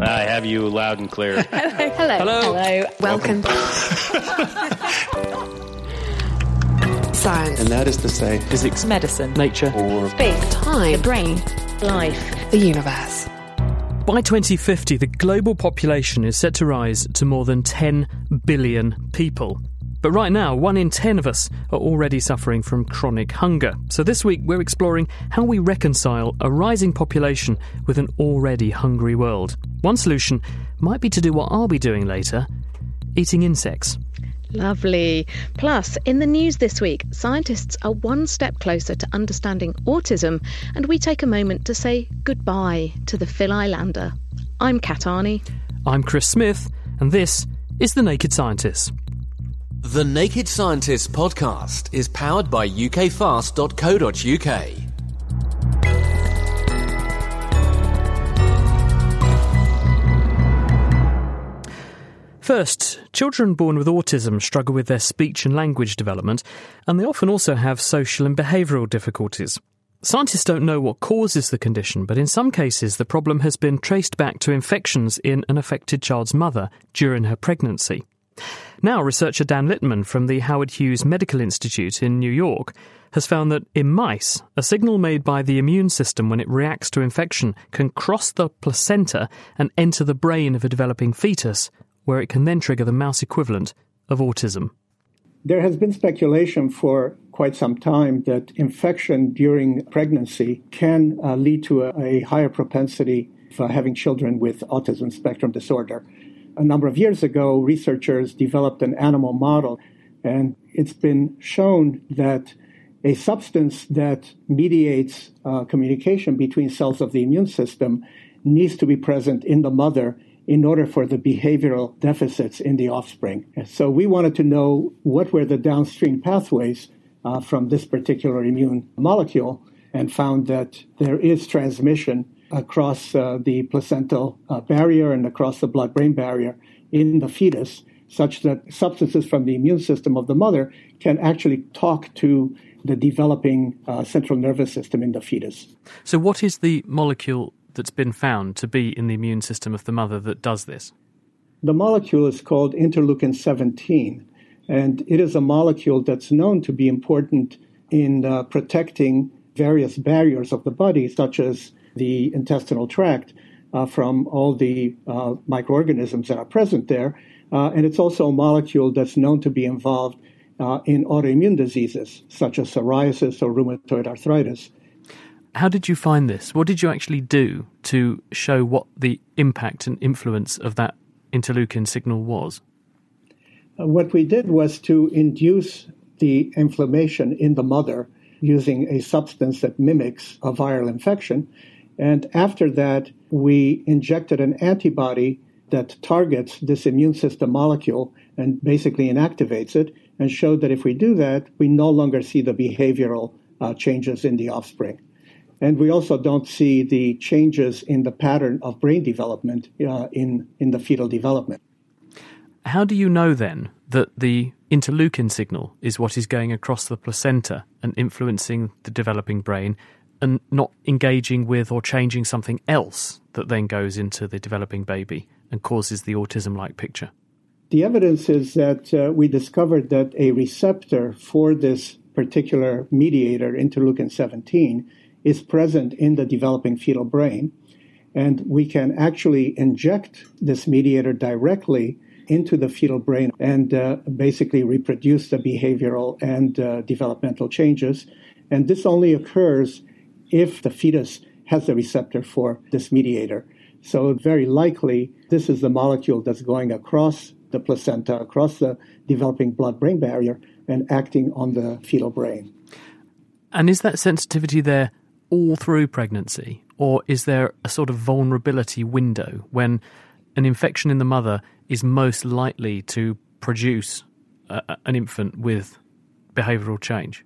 I have you loud and clear. Hello. Hello. Hello. Welcome. Science. And that is to say, physics, medicine, nature, or space, time, the brain, life, the universe. By 2050, the global population is set to rise to more than 10 billion people. But right now, one in 10 of us are already suffering from chronic hunger. So this week, we're exploring how we reconcile a rising population with an already hungry world. One solution might be to do what I'll be doing later eating insects. Lovely. Plus, in the news this week, scientists are one step closer to understanding autism, and we take a moment to say goodbye to the Philae Lander. I'm Kat Arney. I'm Chris Smith, and this is The Naked Scientists. The Naked Scientists podcast is powered by ukfast.co.uk. First, children born with autism struggle with their speech and language development, and they often also have social and behavioural difficulties. Scientists don't know what causes the condition, but in some cases the problem has been traced back to infections in an affected child's mother during her pregnancy. Now, researcher Dan Littman from the Howard Hughes Medical Institute in New York has found that in mice, a signal made by the immune system when it reacts to infection can cross the placenta and enter the brain of a developing fetus, where it can then trigger the mouse equivalent of autism. There has been speculation for quite some time that infection during pregnancy can uh, lead to a, a, higher propensity for having children with autism spectrum disorder. A number of years ago, researchers developed an animal model, and it's been shown that a substance that mediates uh, communication between cells of the immune system needs to be present in the mother in order for the behavioral deficits in the offspring. So we wanted to know what were the downstream pathways uh, from this particular immune molecule and found that there is transmission across uh, the placental uh, barrier and across the blood brain barrier in the fetus, such that substances from the immune system of the mother can actually talk to the developing uh, central nervous system in the fetus. So, what is the molecule that's been found to be in the immune system of the mother that does this? The molecule is called interleukin 17, and it is a molecule that's known to be important in uh, protecting various barriers of the body, such as the intestinal tract, uh, from all the uh, microorganisms that are present there. Uh, and it's also a molecule that's known to be involved uh, in autoimmune diseases, such as psoriasis or rheumatoid arthritis. How did you find this? What did you actually do to show what the impact and influence of that interleukin signal was? Uh, what we did was to induce the inflammation in the mother using a substance that mimics a viral infection. And after that, we injected an antibody that targets this immune system molecule and basically inactivates it, and showed that if we do that, we no longer see the behavioral uh, changes in the offspring. And we also don't see the changes in the pattern of brain development uh, in, in the fetal development. How do you know then that the interleukin signal is what is going across the placenta and influencing the developing brain and not engaging with or changing something else that then goes into the developing baby and causes the autism like picture? The evidence is that uh, we discovered that a receptor for this particular mediator, interleukin 17, is present in the developing fetal brain. And we can actually inject this mediator directly into the fetal brain and uh, basically reproduce the behavioral and uh, developmental changes. And this only occurs if the fetus has the receptor for this mediator. So, very likely, this is the molecule that's going across the placenta, across the developing blood brain barrier, and acting on the fetal brain. And is that sensitivity there all through pregnancy, or is there a sort of vulnerability window when an infection in the mother is most likely to produce a, an infant with behavioural change?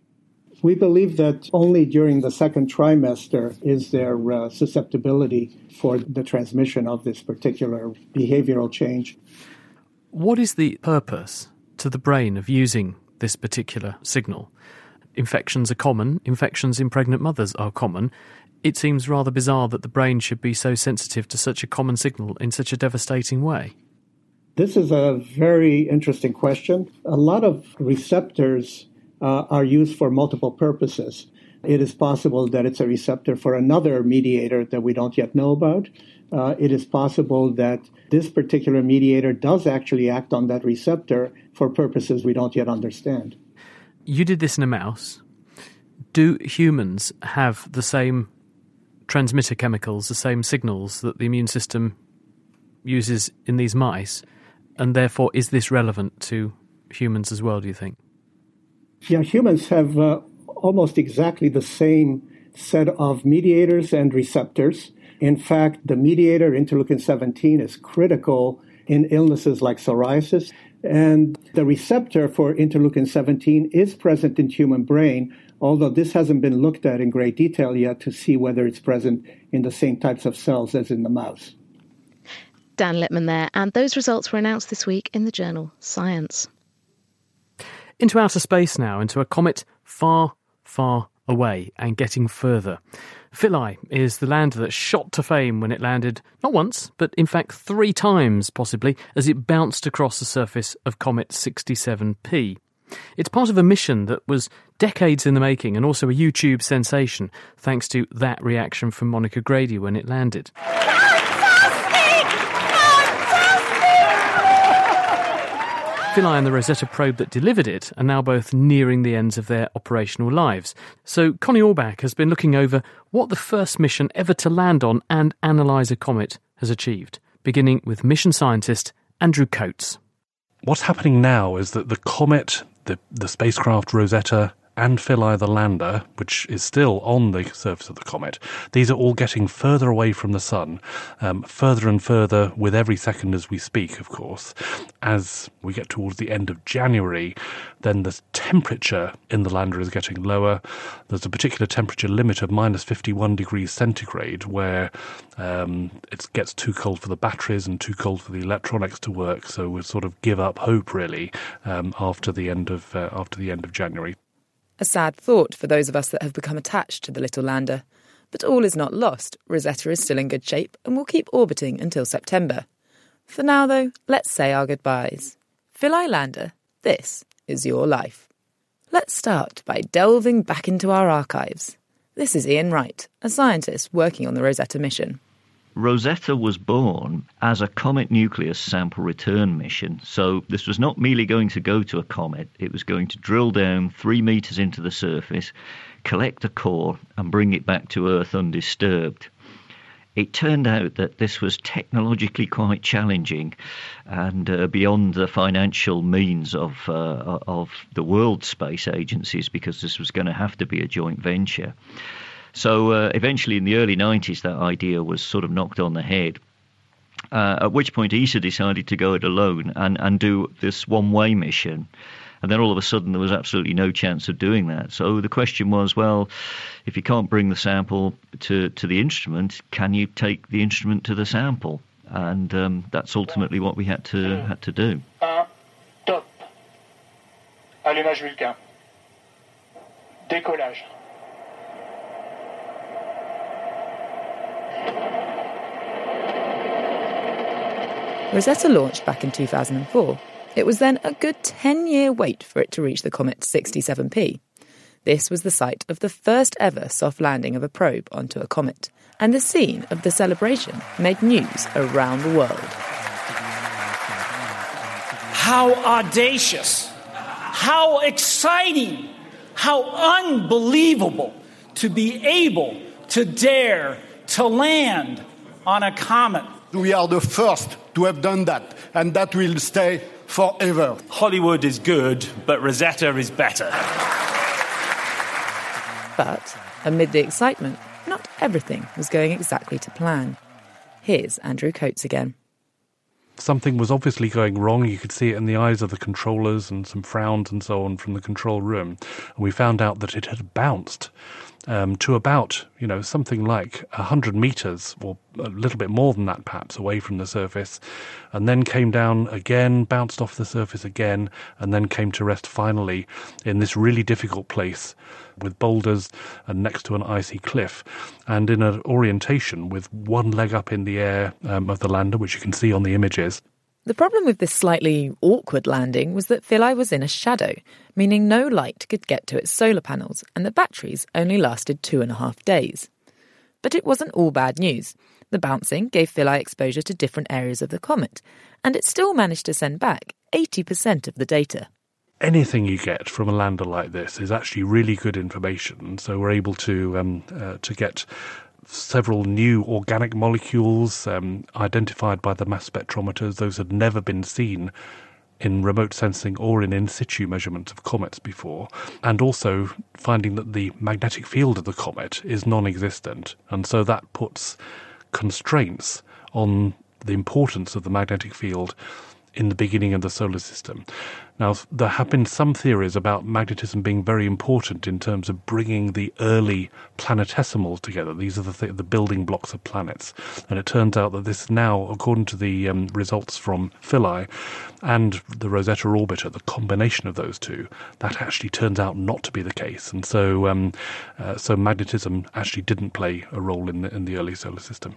We believe that only during the second trimester is there uh, susceptibility for the transmission of this particular behavioral change. What is the purpose to the brain of using this particular signal? Infections are common, infections in pregnant mothers are common. It seems rather bizarre that the brain should be so sensitive to such a common signal in such a devastating way. This is a very interesting question. A lot of receptors uh, are used for multiple purposes. It is possible that it's a receptor for another mediator that we don't yet know about. Uh, it is possible that this particular mediator does actually act on that receptor for purposes we don't yet understand. You did this in a mouse. Do humans have the same transmitter chemicals, the same signals that the immune system uses in these mice? And therefore, is this relevant to humans as well, do you think? Yeah, humans have uh, almost exactly the same set of mediators and receptors. In fact, the mediator, interleukin 17, is critical in illnesses like psoriasis. And the receptor for interleukin 17 is present in human brain, although this hasn't been looked at in great detail yet to see whether it's present in the same types of cells as in the mouse. Dan Littman there, and those results were announced this week in the journal Science into outer space now, into a comet far, far away and getting further. Philae is the lander that shot to fame when it landed not once, but in fact three times possibly, as it bounced across the surface of Comet 67P. It's part of a mission that was decades in the making and also a YouTube sensation, thanks to that reaction from Monica Grady when it landed. Philae and the Rosetta probe that delivered it are now both nearing the ends of their operational lives. So Connie Orbach has been looking over what the first mission ever to land on and analyse a comet has achieved, beginning with mission scientist Andrew Coates. What's happening now is that the comet, the, the spacecraft Rosetta, and Philae the lander, which is still on the surface of the comet, these are all getting further away from the sun, um, further and further with every second as we speak, of course. As we get towards the end of January, then the temperature in the lander is getting lower. There's a particular temperature limit of minus 51 degrees centigrade where um, it gets too cold for the batteries and too cold for the electronics to work. So we sort of give up hope really um, after the end of uh, after the end of January. A sad thought for those of us that have become attached to the little lander. But all is not lost. Rosetta is still in good shape and will keep orbiting until September. For now, though, let's say our goodbyes. Philae Lander, this is your life. Let's start by delving back into our archives. This is Ian Wright, a scientist working on the Rosetta mission. Rosetta was born as a comet nucleus sample return mission. So this was not merely going to go to a comet, it was going to drill down three meters into the surface, collect a core, and bring it back to Earth undisturbed. It turned out that this was technologically quite challenging and uh, beyond the financial means of uh, of the world space agencies because this was going to have to be a joint venture. So uh, eventually, in the early 90s, that idea was sort of knocked on the head. Uh, at which point, ESA decided to go it alone and, and do this one way mission. And then all of a sudden, there was absolutely no chance of doing that. So the question was well, if you can't bring the sample to, to the instrument, can you take the instrument to the sample? And um, that's ultimately what we had to, had to do. Un, top. Allumage Vulcain. Décollage. Rosetta launched back in 2004. It was then a good 10 year wait for it to reach the comet 67P. This was the site of the first ever soft landing of a probe onto a comet, and the scene of the celebration made news around the world. How audacious! How exciting! How unbelievable to be able to dare to land on a comet. We are the first to have done that, and that will stay forever. Hollywood is good, but Rosetta is better. But amid the excitement, not everything was going exactly to plan. Here's Andrew Coates again. Something was obviously going wrong. You could see it in the eyes of the controllers and some frowns and so on from the control room. And we found out that it had bounced um, to about, you know, something like 100 meters or a little bit more than that perhaps away from the surface, and then came down again, bounced off the surface again, and then came to rest finally in this really difficult place with boulders and next to an icy cliff, and in an orientation with one leg up in the air um, of the lander, which you can see on the images. The problem with this slightly awkward landing was that Philae was in a shadow, meaning no light could get to its solar panels, and the batteries only lasted two and a half days. But it wasn't all bad news. The bouncing gave Philae exposure to different areas of the comet, and it still managed to send back 80% of the data anything you get from a lander like this is actually really good information. So we're able to um, uh, to get several new organic molecules um, identified by the mass spectrometers. Those had never been seen in remote sensing or in in situ measurements of comets before, and also finding that the magnetic field of the comet is non existent. And so that puts constraints on the importance of the magnetic field in the beginning of the solar system. Now, there have been some theories about magnetism being very important in terms of bringing the early planetesimals together. These are the, th- the building blocks of planets. And it turns out that this now, according to the um, results from Philae and the Rosetta orbiter, the combination of those two, that actually turns out not to be the case. And so, um, uh, so magnetism actually didn't play a role in the, in the early solar system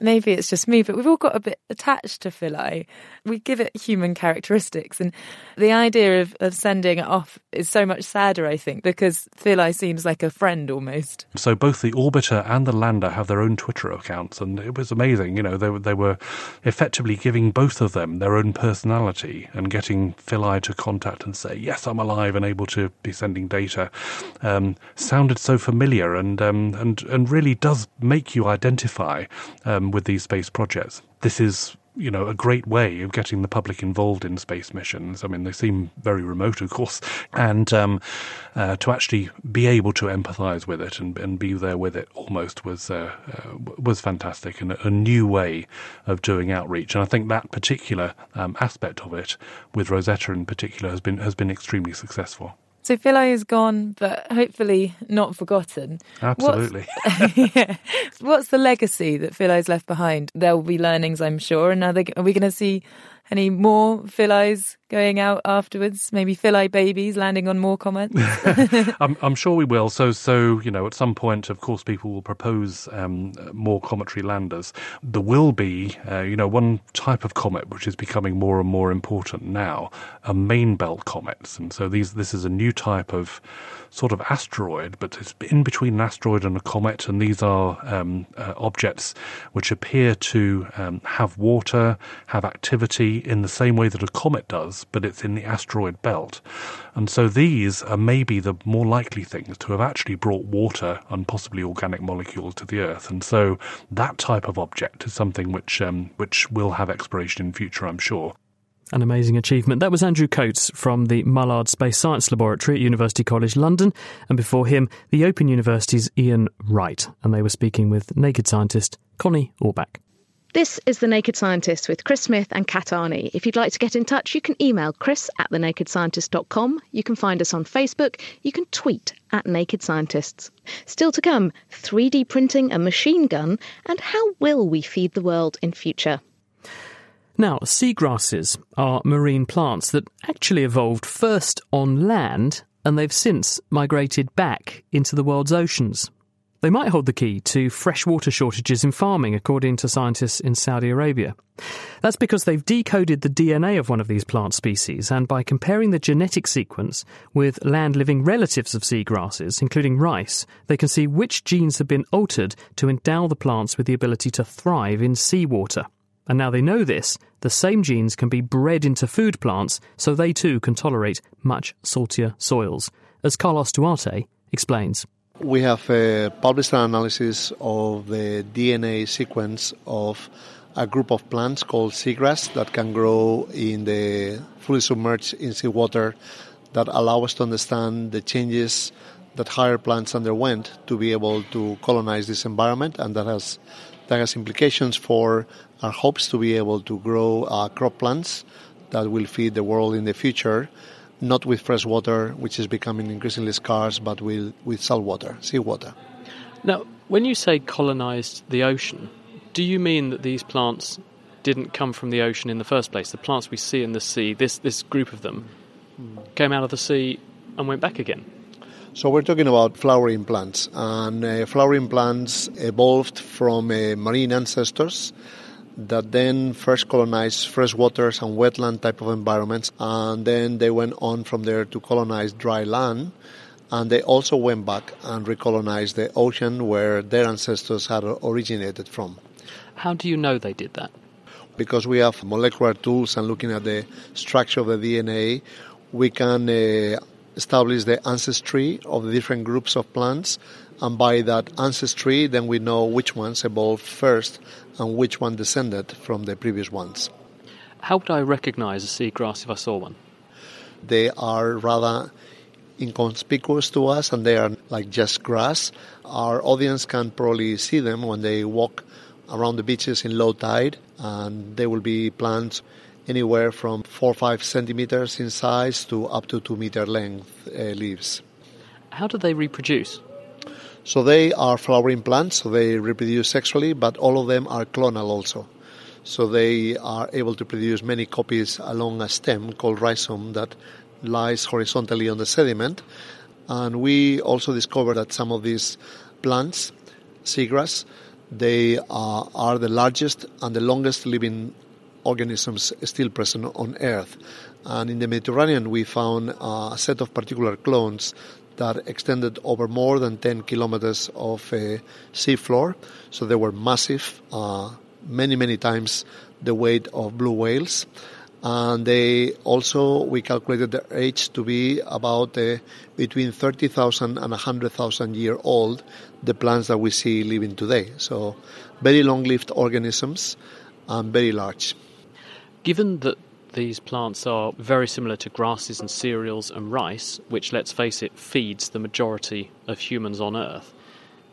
maybe it's just me, but we've all got a bit attached to Philae. We give it human characteristics. And the idea of, of sending it off is so much sadder, I think, because Philae seems like a friend almost. So both the orbiter and the lander have their own Twitter accounts, and it was amazing. You know, they, they were effectively giving both of them their own personality and getting Philae to contact and say, yes, I'm alive and able to be sending data. Um, sounded so familiar and, um, and, and really does make you identify um, with these space projects. This is you know, a great way of getting the public involved in space missions. I mean, they seem very remote, of course, and um, uh, to actually be able to empathise with it and, and be there with it almost was uh, uh, was fantastic and a, new way of doing outreach. And I think that particular um, aspect of it, with Rosetta in particular, has been has been extremely successful. So Philae is gone, but hopefully not forgotten. Absolutely. What's, yeah. What's the legacy that Philae's left behind? There will be learnings, I'm sure. And are, they, are we going to see any more Philaes going out afterwards? Maybe Philae babies landing on more comets? I'm, I'm, sure we will. So, so you know, at some point, of course, people will propose um, more cometary landers. There will be, uh, you know, one type of comet which is becoming more and more important now, are main belt comets, and so these this is a new type of sort of asteroid, but it's in between an asteroid and a comet, and these are um, uh, objects which appear to um, have water, have activity in the same way that a comet does, but it's in the asteroid belt. And so these are maybe the more likely things to have actually brought water and possibly organic molecules to the Earth. And so that type of object is something which um, which will have exploration in future, I'm sure. An amazing achievement. That was Andrew Coates from the Mullard Space Science Laboratory at University College London, and before him, the Open University's Ian Wright, and they were speaking with naked scientist Connie Orbach. This is The Naked Scientist with Chris Smith and Kat Arney. If you'd like to get in touch, you can email chris at thenakedscientist.com. You can find us on Facebook. You can tweet at Naked Scientists. Still to come, 3D printing a machine gun, and how will we feed the world in future? Now, seagrasses are marine plants that actually evolved first on land and they've since migrated back into the world's oceans. They might hold the key to freshwater shortages in farming, according to scientists in Saudi Arabia. That's because they've decoded the DNA of one of these plant species, and by comparing the genetic sequence with land living relatives of seagrasses, including rice, they can see which genes have been altered to endow the plants with the ability to thrive in seawater. And now they know this, the same genes can be bred into food plants so they too can tolerate much saltier soils, as Carlos Duarte explains. We have uh, published an analysis of the DNA sequence of a group of plants called seagrass that can grow in the fully submerged in seawater that allow us to understand the changes that higher plants underwent to be able to colonize this environment, and that has that has implications for our hopes to be able to grow uh, crop plants that will feed the world in the future, not with fresh water, which is becoming increasingly scarce, but with, with salt water, seawater. Now, when you say colonized the ocean, do you mean that these plants didn't come from the ocean in the first place? The plants we see in the sea, this, this group of them, came out of the sea and went back again? So we're talking about flowering plants, and uh, flowering plants evolved from uh, marine ancestors that then first colonized freshwaters and wetland type of environments, and then they went on from there to colonize dry land, and they also went back and recolonized the ocean where their ancestors had originated from. How do you know they did that? Because we have molecular tools and looking at the structure of the DNA, we can uh, establish the ancestry of the different groups of plants, and by that ancestry, then we know which ones evolved first and which one descended from the previous ones. How would I recognize a seagrass if I saw one? They are rather inconspicuous to us and they are like just grass. Our audience can probably see them when they walk around the beaches in low tide, and they will be plants anywhere from four or five centimeters in size to up to two meter length uh, leaves. How do they reproduce? So they are flowering plants, so they reproduce sexually, but all of them are clonal also. So they are able to produce many copies along a stem called rhizome that lies horizontally on the sediment. And we also discovered that some of these plants, seagrass, they are, are the largest and the longest living organisms still present on Earth. And in the Mediterranean, we found uh, a set of particular clones that extended over more than 10 kilometers of uh, seafloor. So they were massive, uh, many, many times the weight of blue whales. And they also, we calculated their age to be about uh, between 30,000 and 100,000 year old, the plants that we see living today. So very long lived organisms and very large. Given that these plants are very similar to grasses and cereals and rice, which, let's face it, feeds the majority of humans on Earth.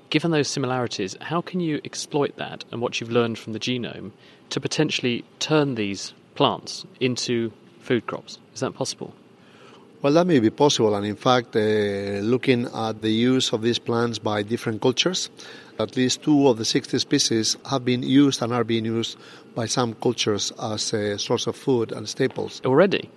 Given those similarities, how can you exploit that and what you've learned from the genome to potentially turn these plants into food crops? Is that possible? Well, that may be possible, and in fact, uh, looking at the use of these plants by different cultures, at least two of the 60 species have been used and are being used by some cultures as a source of food and staples. Already?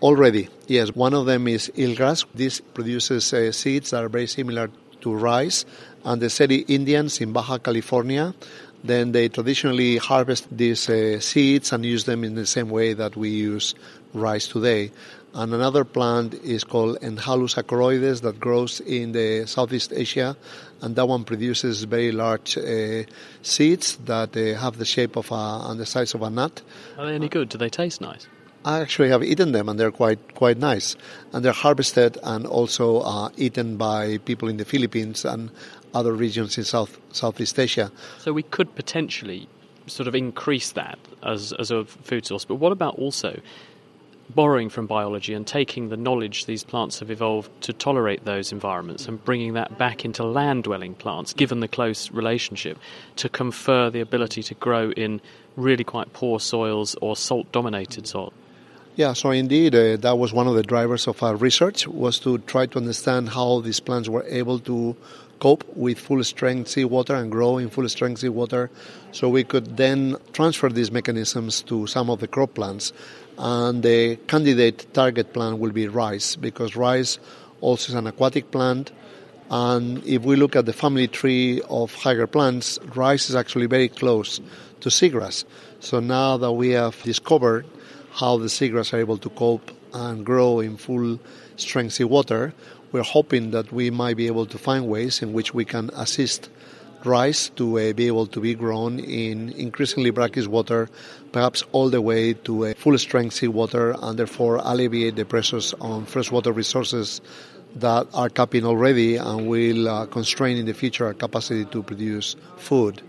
Already, yes. One of them is eelgrass. This produces uh, seeds that are very similar to rice. And the Seri Indians in Baja California, then they traditionally harvest these uh, seeds and use them in the same way that we use rice today. And another plant is called Enhalus acoroides that grows in the Southeast Asia, and that one produces very large uh, seeds that uh, have the shape of a, and the size of a nut. Are they any good? Do they taste nice? I actually have eaten them, and they're quite quite nice. And they're harvested and also uh, eaten by people in the Philippines and other regions in South Southeast Asia. So we could potentially sort of increase that as as a food source. But what about also borrowing from biology and taking the knowledge these plants have evolved to tolerate those environments and bringing that back into land dwelling plants, given the close relationship, to confer the ability to grow in really quite poor soils or salt dominated soil. Yeah, so indeed, uh, that was one of the drivers of our research was to try to understand how these plants were able to cope with full strength seawater and grow in full strength seawater, so we could then transfer these mechanisms to some of the crop plants and the candidate target plant will be rice because rice also is an aquatic plant. And if we look at the family tree of higher plants rice is actually very close to seagrass. So now that we have discovered how the seagrass are able to cope and grow in full strength seawater we're hoping that we might be able to find ways in which we can assist rice to uh, be able to be grown in increasingly brackish water, perhaps all the way to a full strength seawater, and therefore alleviate the pressures on freshwater resources that are capping already and will uh, constrain in the future our capacity to produce food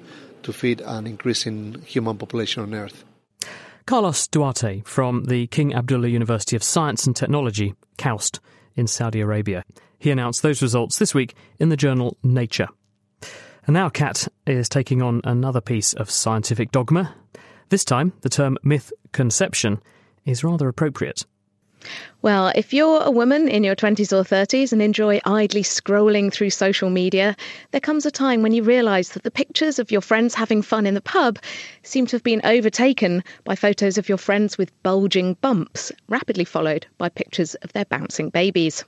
to feed an increasing human population on Earth. Carlos Duarte from the King Abdullah University of Science and Technology, KAUST, in Saudi Arabia. He announced those results this week in the journal Nature. And now Kat is taking on another piece of scientific dogma. This time, the term myth conception is rather appropriate. Well, if you're a woman in your 20s or 30s and enjoy idly scrolling through social media, there comes a time when you realise that the pictures of your friends having fun in the pub seem to have been overtaken by photos of your friends with bulging bumps, rapidly followed by pictures of their bouncing babies.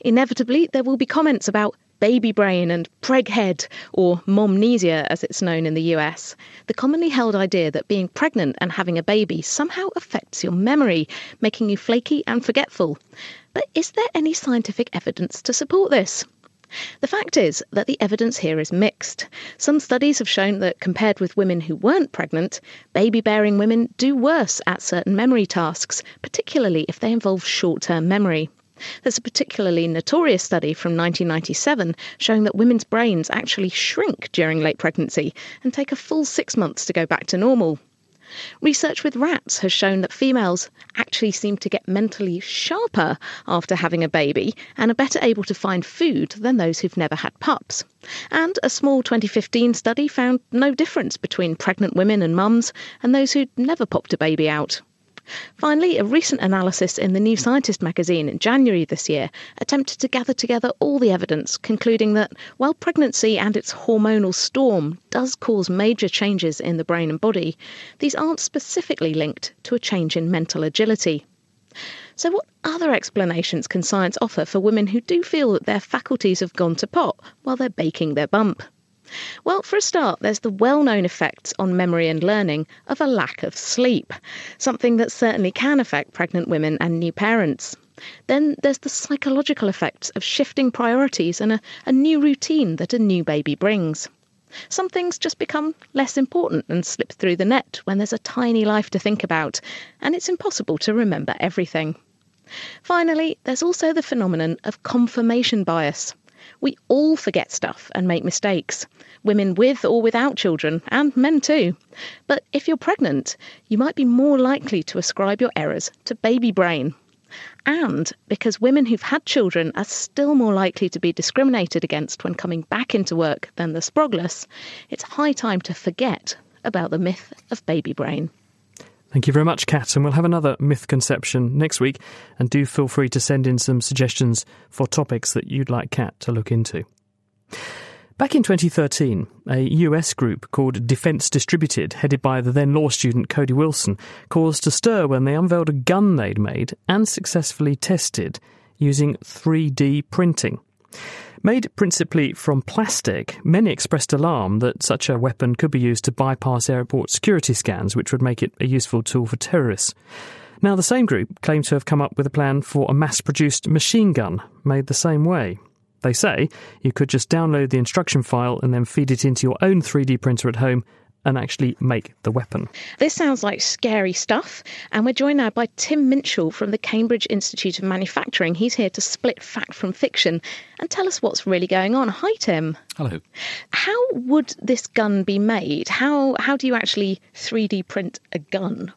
Inevitably, there will be comments about baby brain and preg head, or momnesia as it's known in the US, the commonly held idea that being pregnant and having a baby somehow affects your memory, making you flaky and forgetful. But is there any scientific evidence to support this? The fact is that the evidence here is mixed. Some studies have shown that compared with women who weren't pregnant, baby bearing women do worse at certain memory tasks, particularly if they involve short term memory. There's a particularly notorious study from 1997 showing that women's brains actually shrink during late pregnancy and take a full six months to go back to normal. Research with rats has shown that females actually seem to get mentally sharper after having a baby and are better able to find food than those who've never had pups. And a small 2015 study found no difference between pregnant women and mums and those who'd never popped a baby out. Finally, a recent analysis in the New Scientist magazine in January this year attempted to gather together all the evidence, concluding that while pregnancy and its hormonal storm does cause major changes in the brain and body, these aren't specifically linked to a change in mental agility. So, what other explanations can science offer for women who do feel that their faculties have gone to pot while they're baking their bump? Well, for a start, there's the well known effects on memory and learning of a lack of sleep, something that certainly can affect pregnant women and new parents. Then there's the psychological effects of shifting priorities and a, a new routine that a new baby brings. Some things just become less important and slip through the net when there's a tiny life to think about, and it's impossible to remember everything. Finally, there's also the phenomenon of confirmation bias. We all forget stuff and make mistakes, women with or without children, and men too. But if you're pregnant, you might be more likely to ascribe your errors to baby brain. And because women who've had children are still more likely to be discriminated against when coming back into work than the sprogless, it's high time to forget about the myth of baby brain. Thank you very much, Kat. And we'll have another myth conception next week. And do feel free to send in some suggestions for topics that you'd like Kat to look into. Back in 2013, a US group called Defence Distributed, headed by the then law student Cody Wilson, caused a stir when they unveiled a gun they'd made and successfully tested using 3D printing. Made principally from plastic, many expressed alarm that such a weapon could be used to bypass airport security scans, which would make it a useful tool for terrorists. Now, the same group claim to have come up with a plan for a mass produced machine gun made the same way. They say you could just download the instruction file and then feed it into your own 3D printer at home and actually make the weapon. This sounds like scary stuff, and we're joined now by Tim Minshall from the Cambridge Institute of Manufacturing. He's here to split fact from fiction and tell us what's really going on. Hi, Tim. Hello. How would this gun be made? How how do you actually 3D print a gun?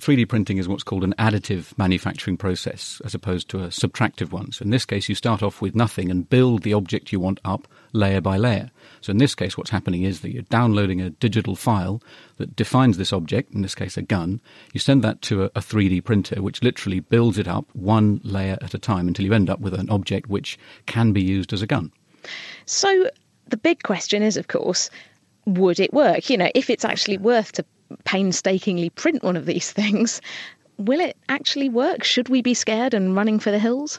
3D printing is what's called an additive manufacturing process as opposed to a subtractive one. So in this case, you start off with nothing and build the object you want up layer by layer. So in this case, what's happening is that you're downloading a digital file that defines this object, in this case a gun. You send that to a, a 3D printer, which literally builds it up one layer at a time until you end up with an object which can be used as a gun. So the big question is, of course, would it work? You know, if it's actually worth to painstakingly print one of these things, will it actually work? Should we be scared and running for the hills?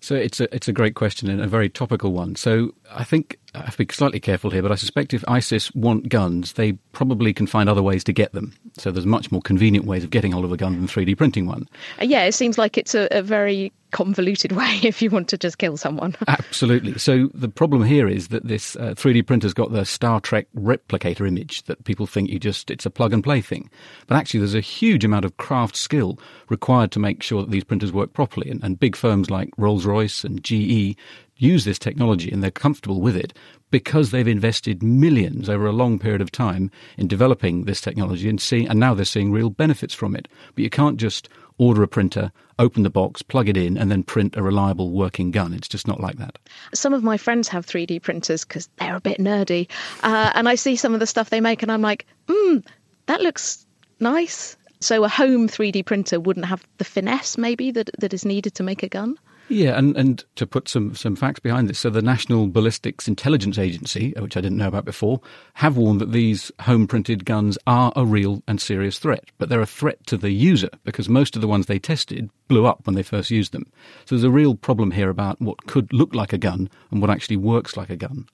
So it's a it's a great question and a very topical one. So I think I have to be slightly careful here, but I suspect if ISIS want guns, they probably can find other ways to get them. So there's much more convenient ways of getting hold of a gun than 3D printing one. Uh, yeah, it seems like it's a, a very convoluted way if you want to just kill someone. Absolutely. So the problem here is that this uh, 3D printer's got the Star Trek replicator image that people think you just it's a plug and play thing. But actually there's a huge amount of craft skill required to make sure that these printers work properly and, and big firms like Rolls-Royce and GE use this technology and they're comfortable with it because they've invested millions over a long period of time in developing this technology and seeing, and now they're seeing real benefits from it. But you can't just order a printer, open the box, plug it in, and then print a reliable working gun. It's just not like that. Some of my friends have 3D printers because they're a bit nerdy. Uh, and I see some of the stuff they make, and I'm like, hmm, that looks nice. So a home 3D printer wouldn't have the finesse, maybe, that, that is needed to make a gun? Yeah, and, and to put some, some facts behind this, so the National Ballistics Intelligence Agency, uh, which I didn't know about before, have warned that these home printed guns are a real and serious threat. But they're a threat to the user because most of the ones they tested blew up when they first used them. So there's a real problem here about what could look like a gun and what actually works like a gun.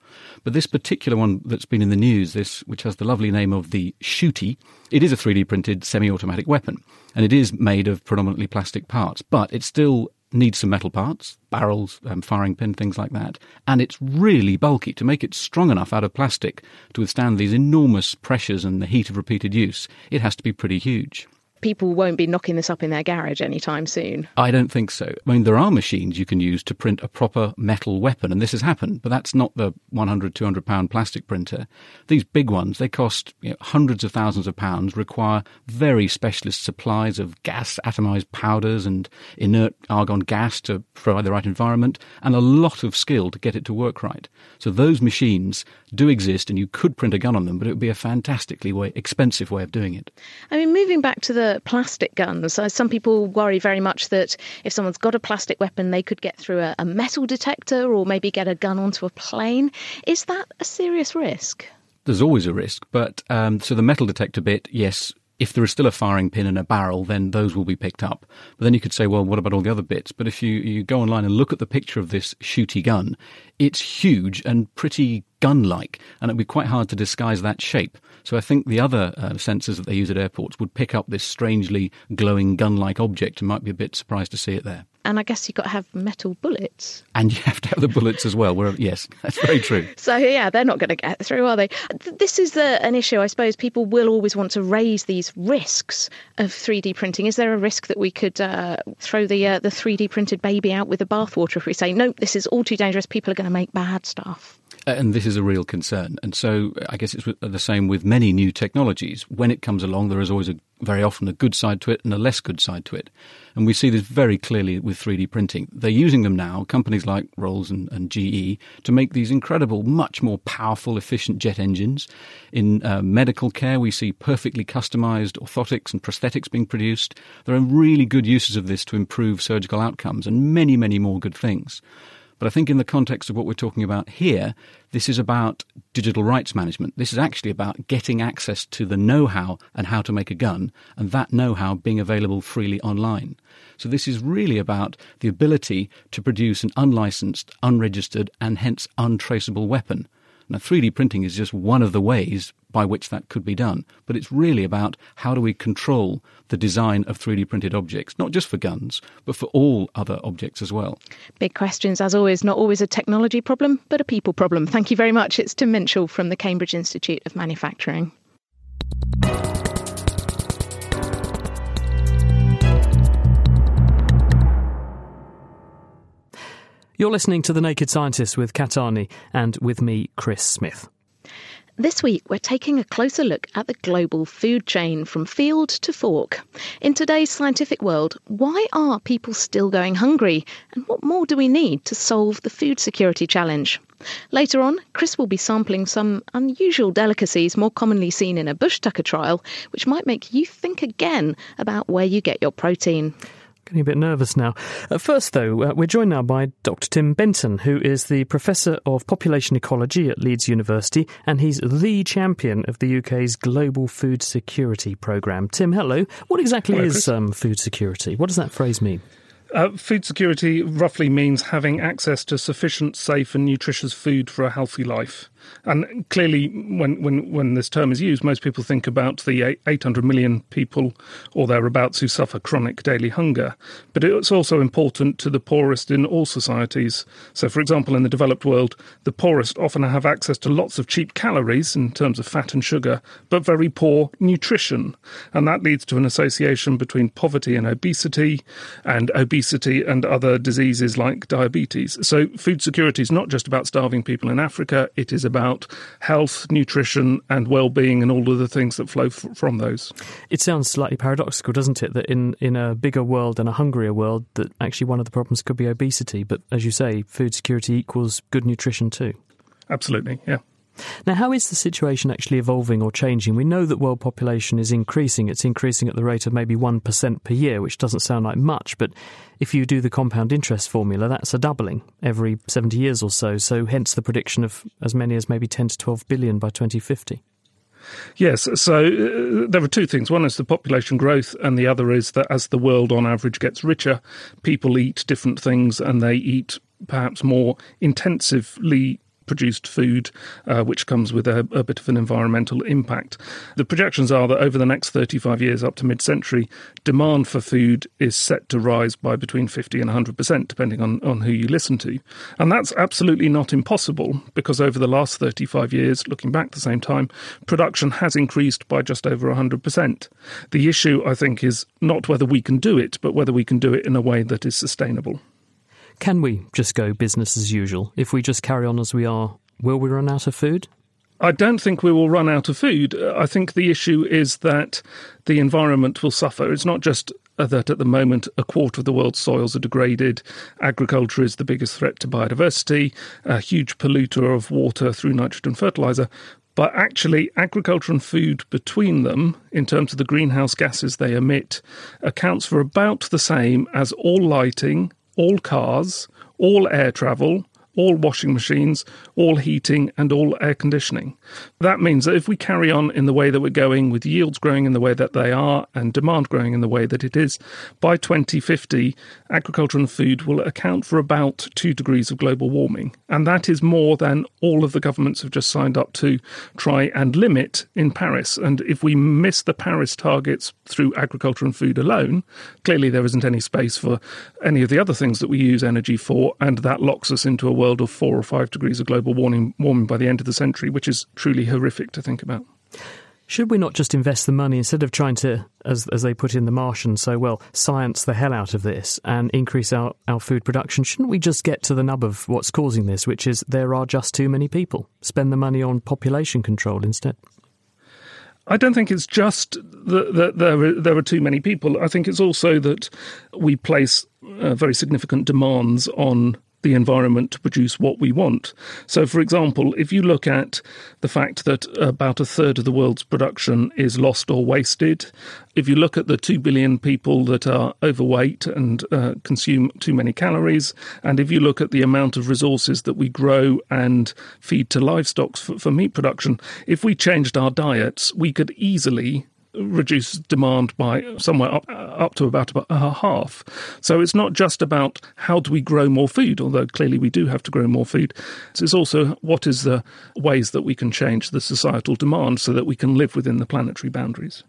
But this particular one that's been in the news, this which has the lovely name of the Shooty, it is a 3D printed semi automatic weapon. And it is made of predominantly plastic parts, but it's still needs some metal parts, barrels, um, firing pin, things like that. And it's really bulky to make it strong enough out of plastic to withstand these enormous pressures and the heat of repeated use. It has to be pretty huge people won't be knocking this up in their garage anytime soon. I don't think so. I mean, there are machines you can use to print a proper metal weapon, and this has happened, but that's not the 100, 200 pound plastic printer. These big ones, they cost you know, hundreds of thousands of pounds, require very specialist supplies of gas atomized powders and inert argon gas to provide the right environment, and a lot of skill to get it to work right. So those machines do exist, and you could print a gun on them, but it would be a fantastically way, expensive way of doing it. I mean, moving back to the plastic guns. So some people worry very much that if someone's got a plastic weapon, they could get through a, a metal detector or maybe get a gun onto a plane. Is that a serious risk? There's always a risk, but um, so the metal detector bit, yes, if there is still a firing pin and a barrel, then those will be picked up. But then you could say, well, what about all the other bits? But if you, you go online and look at the picture of this shooty gun, it's huge and pretty gun like, and it'd be quite hard to disguise that shape. So I think the other uh, sensors that they use at airports would pick up this strangely glowing gun like object and might be a bit surprised to see it there. And I guess you've got to have metal bullets. And you have to have the bullets as well. Yes, that's very true. so, yeah, they're not going to get through, are they? This is the, an issue, I suppose. People will always want to raise these risks of 3D printing. Is there a risk that we could uh, throw the, uh, the 3D printed baby out with the bathwater if we say, no, this is all too dangerous, people are going to make bad stuff? And this is a real concern. And so I guess it's the same with many new technologies. When it comes along, there is always a, very often a good side to it and a less good side to it. And we see this very clearly with 3D printing. They're using them now, companies like Rolls and, and GE, to make these incredible, much more powerful, efficient jet engines. In uh, medical care, we see perfectly customized orthotics and prosthetics being produced. There are really good uses of this to improve surgical outcomes and many, many more good things. But I think in the context of what we're talking about here, this is about digital rights management. This is actually about getting access to the know how and how to make a gun, and that know how being available freely online. So this is really about the ability to produce an unlicensed, unregistered, and hence untraceable weapon. Now, 3D printing is just one of the ways by which that could be done, but it's really about how do we control the design of 3D printed objects, not just for guns, but for all other objects as well. Big questions, as always, not always a technology problem, but a people problem. Thank you very much. It's Tim Minshall from the Cambridge Institute of Manufacturing. You're listening to The Naked Scientist with Kat Arney and with me, Chris Smith. This week, we're taking a closer look at the global food chain from field to fork. In today's scientific world, why are people still going hungry? And what more do we need to solve the food security challenge? Later on, Chris will be sampling some unusual delicacies more commonly seen in a bush tucker trial, which might make you think again about where you get your protein. Getting a bit nervous now. Uh, first, though, uh, we're joined now by Dr. Tim Benton, who is the Professor of Population Ecology at Leeds University, and he's the champion of the UK's Global Food Security Programme. Tim, hello. What exactly hello, is um, food security? What does that phrase mean? Uh, food security roughly means having access to sufficient, safe, and nutritious food for a healthy life. And clearly, when, when, when this term is used, most people think about the 800 million people or thereabouts who suffer chronic daily hunger. But it's also important to the poorest in all societies. So, for example, in the developed world, the poorest often have access to lots of cheap calories in terms of fat and sugar, but very poor nutrition. And that leads to an association between poverty and obesity, and obesity and other diseases like diabetes. So, food security is not just about starving people in Africa, it is about health, nutrition, and well-being, and all of the things that flow f- from those. It sounds slightly paradoxical, doesn't it, that in in a bigger world and a hungrier world, that actually one of the problems could be obesity. But as you say, food security equals good nutrition too. Absolutely, yeah. Now, how is the situation actually evolving or changing? We know that world population is increasing. It's increasing at the rate of maybe 1% per year, which doesn't sound like much, but if you do the compound interest formula, that's a doubling every 70 years or so. So, hence the prediction of as many as maybe 10 to 12 billion by 2050. Yes, so uh, there are two things. One is the population growth, and the other is that as the world on average gets richer, people eat different things and they eat perhaps more intensively produced food, uh, which comes with a, a, bit of an environmental impact. The projections are that over the next 35 years, up to mid century, demand for food is set to rise by between 50 and 100%, depending on, on who you listen to. And that's absolutely not impossible because over the last 35 years, looking back the same time, production has increased by just over 100%. The issue, I think, is not whether we can do it, but whether we can do it in a way that is sustainable. Can we just go business as usual? If we just carry on as we are, will we run out of food? I don't think we will run out of food. I think the issue is that the environment will suffer. It's not just uh, that at the moment a quarter of the world's soils are degraded. Agriculture is the biggest threat to biodiversity, a huge polluter of water through nitrogen fertilizer. But actually, agriculture and food between them, in terms of the greenhouse gases they emit, accounts for about the same as all lighting, all cars, all air travel, all washing machines, all heating, and all air conditioning. That means that if we carry on in the way that we're going, with yields growing in the way that they are and demand growing in the way that it is, by 2050, agriculture and food will account for about two degrees of global warming. And that is more than all of the governments have just signed up to try and limit in Paris. And if we miss the Paris targets through agriculture and food alone, clearly there isn't any space for any of the other things that we use energy for, and that locks us into a world of four or five degrees of global warming, warming by the end of the century, which is truly horrific to think about. Should we not just invest the money instead of trying to, as, as they put in The Martian so well, science the hell out of this and increase our, our food production? Shouldn't we just get to the nub of what's causing this, which is there are just too many people? Spend the money on population control instead. I don't think it's just that, that there, are, there are too many people. I think it's also that we place uh, very significant demands on the environment to produce what we want. So, for example, if you look at the fact that about a third of the world's production is lost or wasted, if you look at the 2 billion people that are overweight and uh, consume too many calories, and if you look at the amount of resources that we grow and feed to livestock for, for meat production, if we changed our diets, we could easily reduce demand by somewhere up up to about, a half. So it's not just about how do we grow more food, although clearly we do have to grow more food. It's also what is the ways that we can change the societal demand so that we can live within the planetary boundaries.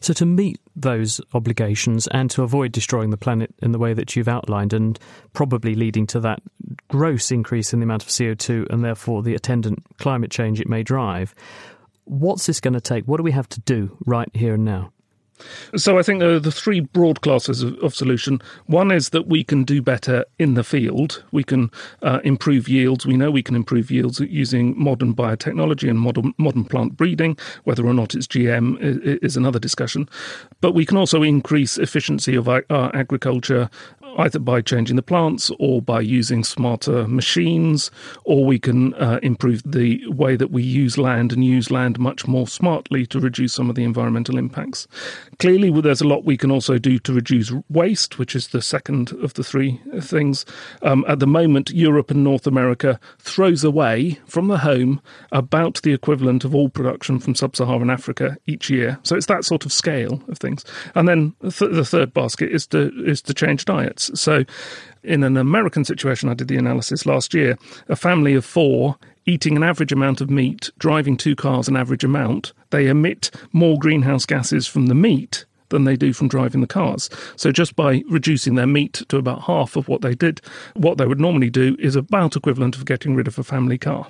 So to meet those obligations and to avoid destroying the planet in the way that you've outlined and probably leading to that gross increase in the amount of CO2 and therefore the attendant climate change it may drive, What's this going to take? What do we have to do right here and now? So I think there are the three broad classes of, of, solution. One is that we can do better in the field. We can uh, improve yields. We know we can improve yields using modern biotechnology and modern modern plant breeding. Whether or not it's GM is, another discussion. But we can also increase efficiency of our, our agriculture either by changing the plants or by using smarter machines, or we can uh, improve the way that we use land and use land much more smartly to reduce some of the environmental impacts. Clearly, there's a lot we can also do to reduce waste, which is the second of the three things. Um, at the moment, Europe and North America throws away from the home about the equivalent of all production from sub-Saharan Africa each year. So it's that sort of scale of things. And then th- the third basket is to is to change diets. So, in an American situation, I did the analysis last year, a family of four eating an average amount of meat, driving two cars an average amount, they emit more greenhouse gases from the meat than they do from driving the cars. So just by reducing their meat to about half of what they did, what they would normally do is about equivalent of getting rid of a family car.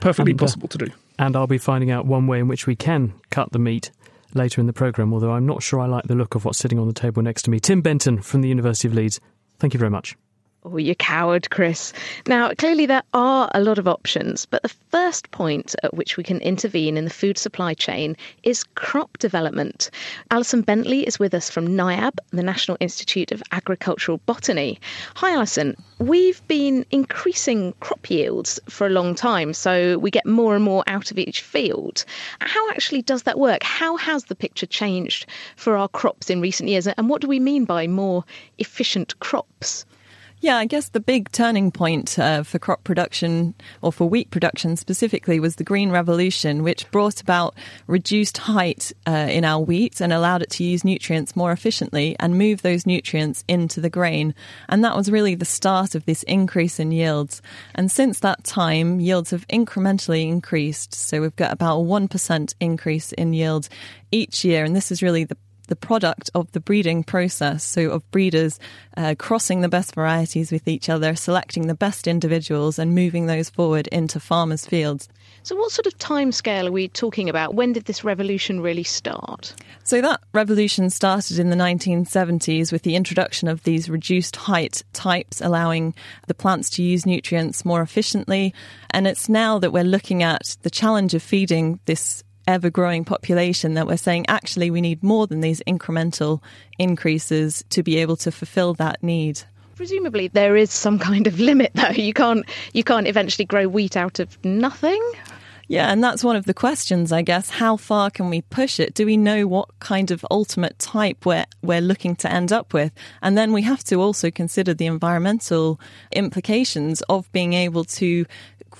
Perfectly and, uh, possible to do. And I'll be finding out one way in which we can cut the meat later in the programme, although I'm not sure I like the look of what's sitting on the table next to me. Tim Benton from the University of Leeds, thank you very much. Oh, you coward, Chris. Now, clearly, there are a lot of options, but the first point at which we can intervene in the food supply chain is crop development. Alison Bentley is with us from NIAB, the National Institute of Agricultural Botany. Hi, Alison. We've been increasing crop yields for a long time, so we get more and more out of each field. How actually does that work? How has the picture changed for our crops in recent years, and what do we mean by more efficient crops? Yeah, I guess the big turning point uh, for crop production, or for wheat production specifically, was the Green Revolution, which brought about reduced height uh, in our wheat and allowed it to use nutrients more efficiently and move those nutrients into the grain. And that was really the start of this increase in yields. And since that time, yields have incrementally increased. So we've got about a 1% increase in yield each year. And this is really the the product of the breeding process. So, of breeders uh, crossing the best varieties with each other, selecting the best individuals, and moving those forward into farmers' fields. So, what sort of time scale are we talking about? When did this revolution really start? So, that revolution started in the 1970s with the introduction of these reduced height types, allowing the plants to use nutrients more efficiently. And it's now that we're looking at the challenge of feeding this ever growing population that we're saying actually we need more than these incremental increases to be able to fulfill that need. Presumably there is some kind of limit though. You can't you can't eventually grow wheat out of nothing. Yeah, and that's one of the questions, I guess. How far can we push it? Do we know what kind of ultimate type we're, we're looking to end up with? And then we have to also consider the environmental implications of being able to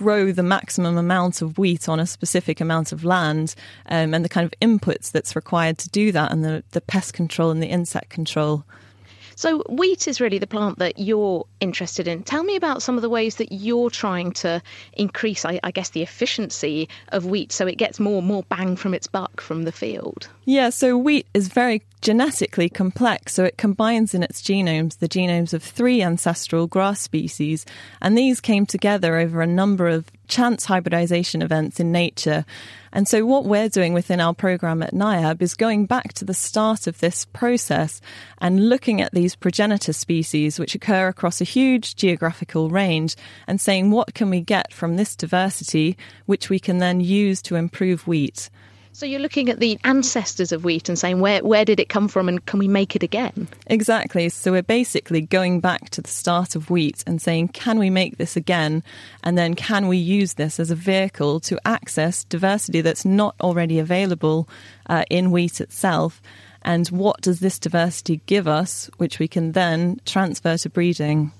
grow the maximum amount of wheat on a specific amount of land um, and the kind of inputs that's required to do that and the, the pest control and the insect control. So, wheat is really the plant that you're interested in. Tell me about some of the ways that you're trying to increase, I, I, guess, the efficiency of wheat so it gets more more bang from its buck from the field. Yeah, so wheat is very genetically complex, so it combines in its genomes the genomes of three ancestral grass species, and these came together over a number of chance hybridization events in nature. And so, what we're doing within our program at NIAB is going back to the start of this process and looking at these progenitor species, which occur across a huge geographical range, and saying what can we get from this diversity, which we can then use to improve wheat. So you're looking at the ancestors of wheat and saying where where did it come from and can we make it again? Exactly. So we're basically going back to the start of wheat and saying can we make this again and then can we use this as a vehicle to access diversity that's not already available uh, in wheat itself and what does this diversity give us, which we can then transfer to breeding.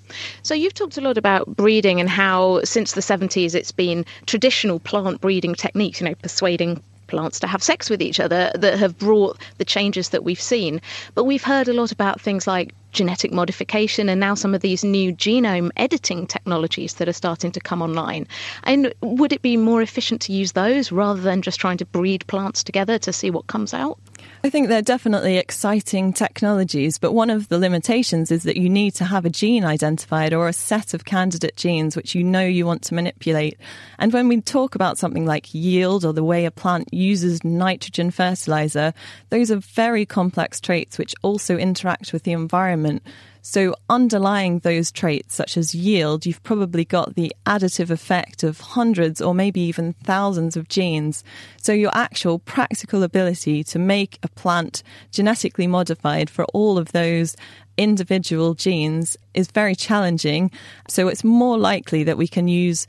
So, you've talked a lot about breeding and how since the 70s it's been traditional plant breeding techniques, you know, persuading plants to have sex with each other that have brought the changes that we've seen. But we've heard a lot about things like genetic modification and now some of these new genome editing technologies that are starting to come online. And would it be more efficient to use those rather than just trying to breed plants together to see what comes out? I think they're definitely exciting technologies, but one of the limitations is that you need to have a gene identified or a set of candidate genes which you know you want to manipulate. And when we talk about something like yield or the way a plant uses nitrogen fertilizer, those are very complex traits which also interact with the environment. So, underlying those traits, such as yield, you've probably got the additive effect of hundreds or maybe even thousands of genes. So, your actual practical ability to make a plant genetically modified for all of those individual genes is very challenging. So, it's more likely that we can use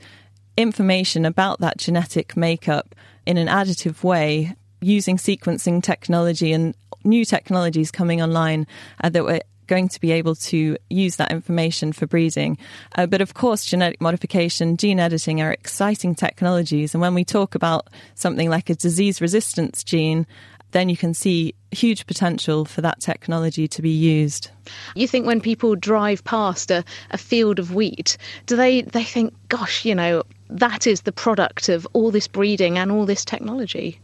information about that genetic makeup in an additive way using sequencing technology and new technologies coming online uh, that we're going to be able to use that information for breeding. Uh, but of course, genetic modification, gene editing are exciting technologies. And when we talk about something like a disease resistance gene, then you can see huge potential for that technology to be used. You think when people drive past a, a field of wheat, do they, they think, gosh, you know, that is the product of all this breeding and all this technology?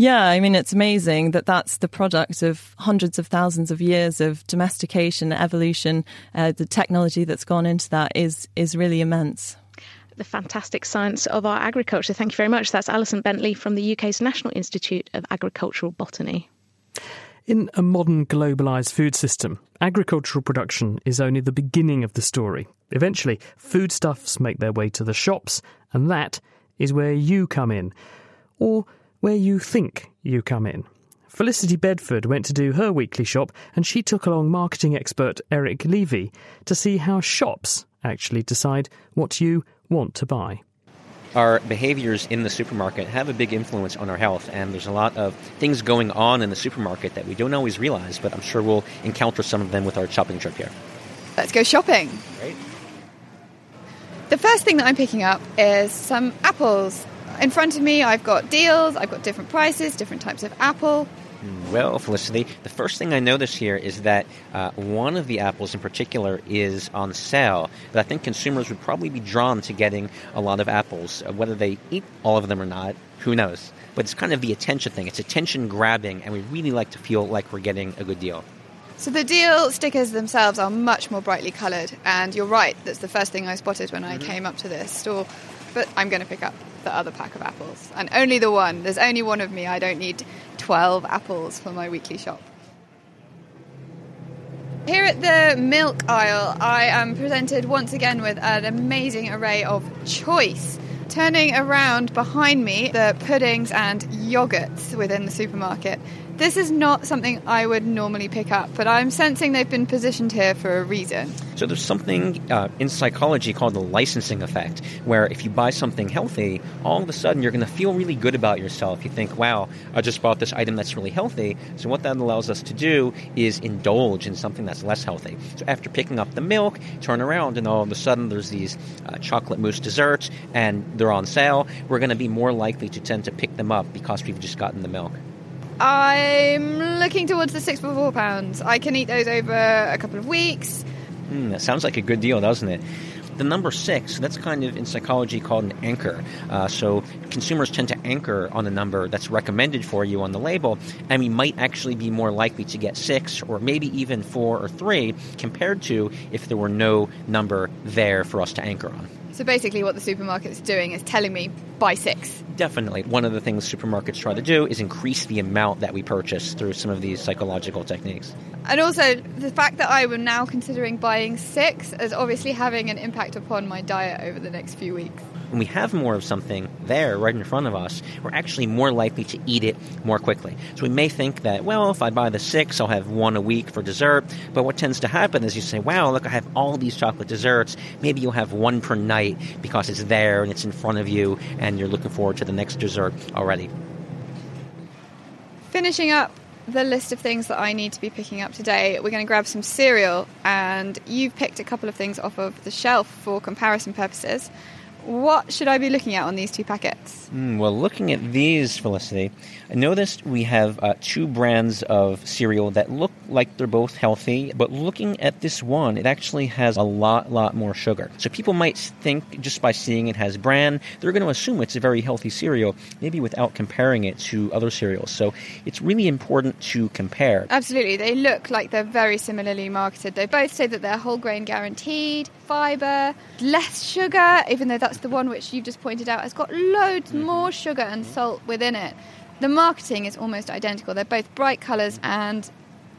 Yeah, I mean, it's amazing that that's the product of hundreds of thousands of years of domestication, evolution. Uh, the technology that's gone into that is is really immense. The fantastic science of our agriculture. Thank you very much. That's Alison Bentley from the UK's National Institute of Agricultural Botany. In a modern globalised food system, agricultural production is only the beginning of the story. Eventually, foodstuffs make their way to the shops, and that is where you come in. Or where you think you come in. Felicity Bedford went to do her weekly shop, and she took along marketing expert Eric Levy to see how shops actually decide what you want to buy our behaviors in the supermarket have a big influence on our health, and there's a lot of things going on in the supermarket that we don't always realize, but I'm sure we'll encounter some of them with our shopping trip here. Let's go shopping. Right. The first thing that I'm picking up is some apples. In front of me, I've got deals, I've got different prices, different types of apple. Well, Felicity, the first thing I notice here is that uh, one of the apples in particular is on sale. But I think consumers would probably be drawn to getting a lot of apples. Uh, whether they eat all of them or not, who knows? But it's kind of the attention thing. It's attention grabbing, and we really like to feel like we're getting a good deal. So the deal stickers themselves are much more brightly coloured, and you're right, that's the first thing I spotted when I mm-hmm. came up to this store. But I'm going to pick up the other pack of apples, and only the one. There's only one of me. I don't need 12 apples for my weekly shop. Here at the milk aisle, I am presented once again with an amazing array of choice. Turning around behind me, the puddings and yogurts within the supermarket. This is not something I would normally pick up, but I'm sensing they've been positioned here for a reason. So there's something uh, in psychology called the licensing effect, where if you buy something healthy, all of a sudden you're going to feel really good about yourself. You think, wow, I just bought this item that's really healthy. So what that allows us to do is indulge in something that's less healthy. So after picking up the milk, turn around and all of a sudden there's these uh, chocolate mousse desserts and they're on sale. We're going to be more likely to tend to pick them up because we've just gotten the milk. I'm looking towards the six for four pounds. I can eat those over a couple of weeks. Mm, that sounds like a good deal, doesn't it? The number six, that's kind of in psychology called an anchor. Uh, so consumers tend to anchor on the number that's recommended for you on the label, and we might actually be more likely to get six or maybe even four or three compared to if there were no number there for us to anchor on. So basically, what the supermarket's doing is telling me buy six. Definitely. One of the things supermarkets try to do is increase the amount that we purchase through some of these psychological techniques. And also, the fact that I am now considering buying six is obviously having an impact upon my diet over the next few weeks when we have more of something there right in front of us, we're actually more likely to eat it more quickly. So we may think that, well, if I buy the six, I'll have one a week for dessert. But what tends to happen is you say, wow, look, I have all these chocolate desserts. Maybe you'll have one per night because it's there and it's in front of you and you're looking forward to the next dessert already. Finishing up the list of things that I need to be picking up today, we're going to grab some cereal, and you've picked a couple of things off of the shelf for comparison purposes. What should I be looking at on these two packets? Mm, well, looking at these, Felicity, I noticed we have uh, two brands of cereal that look like they're both healthy, but looking at this one, it actually has a lot, lot more sugar. So people might think just by seeing it has bran, they're going to assume it's a very healthy cereal, maybe without comparing it to other cereals. So it's really important to compare. Absolutely. They look like they're very similarly marketed. They both say that they're whole grain guaranteed, fibre, less sugar, even though that's the one which you've just pointed out has got loads mm-hmm. more sugar and salt within it. The marketing is almost identical. They're both bright colours, and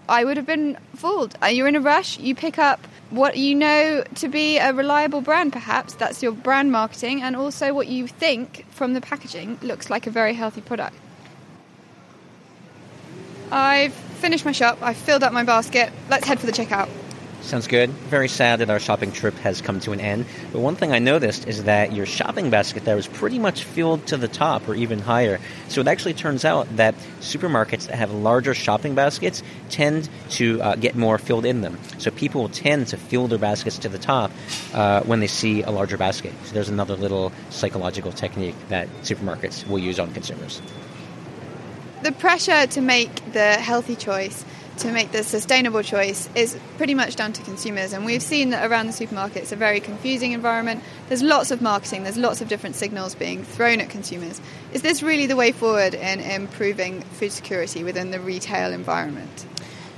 I would have been fooled. You're in a rush, you pick up what you know to be a reliable brand, perhaps. That's your brand marketing, and also what you think from the packaging looks like a very healthy product. I've finished my shop, I've filled up my basket. Let's head for the checkout. Sounds good. Very sad that our shopping trip has come to an end. But one thing I noticed is that your shopping basket there was pretty much filled to the top or even higher. So it actually turns out that supermarkets that have larger shopping baskets tend to uh, get more filled in them. So people tend to fill their baskets to the top uh, when they see a larger basket. So there's another little psychological technique that supermarkets will use on consumers. The pressure to make the healthy choice to make the sustainable choice is pretty much down to consumers. And we've seen that around the supermarket it's a very confusing environment. There's lots of marketing, there's lots of different signals being thrown at consumers. Is this really the way forward in improving food security within the retail environment?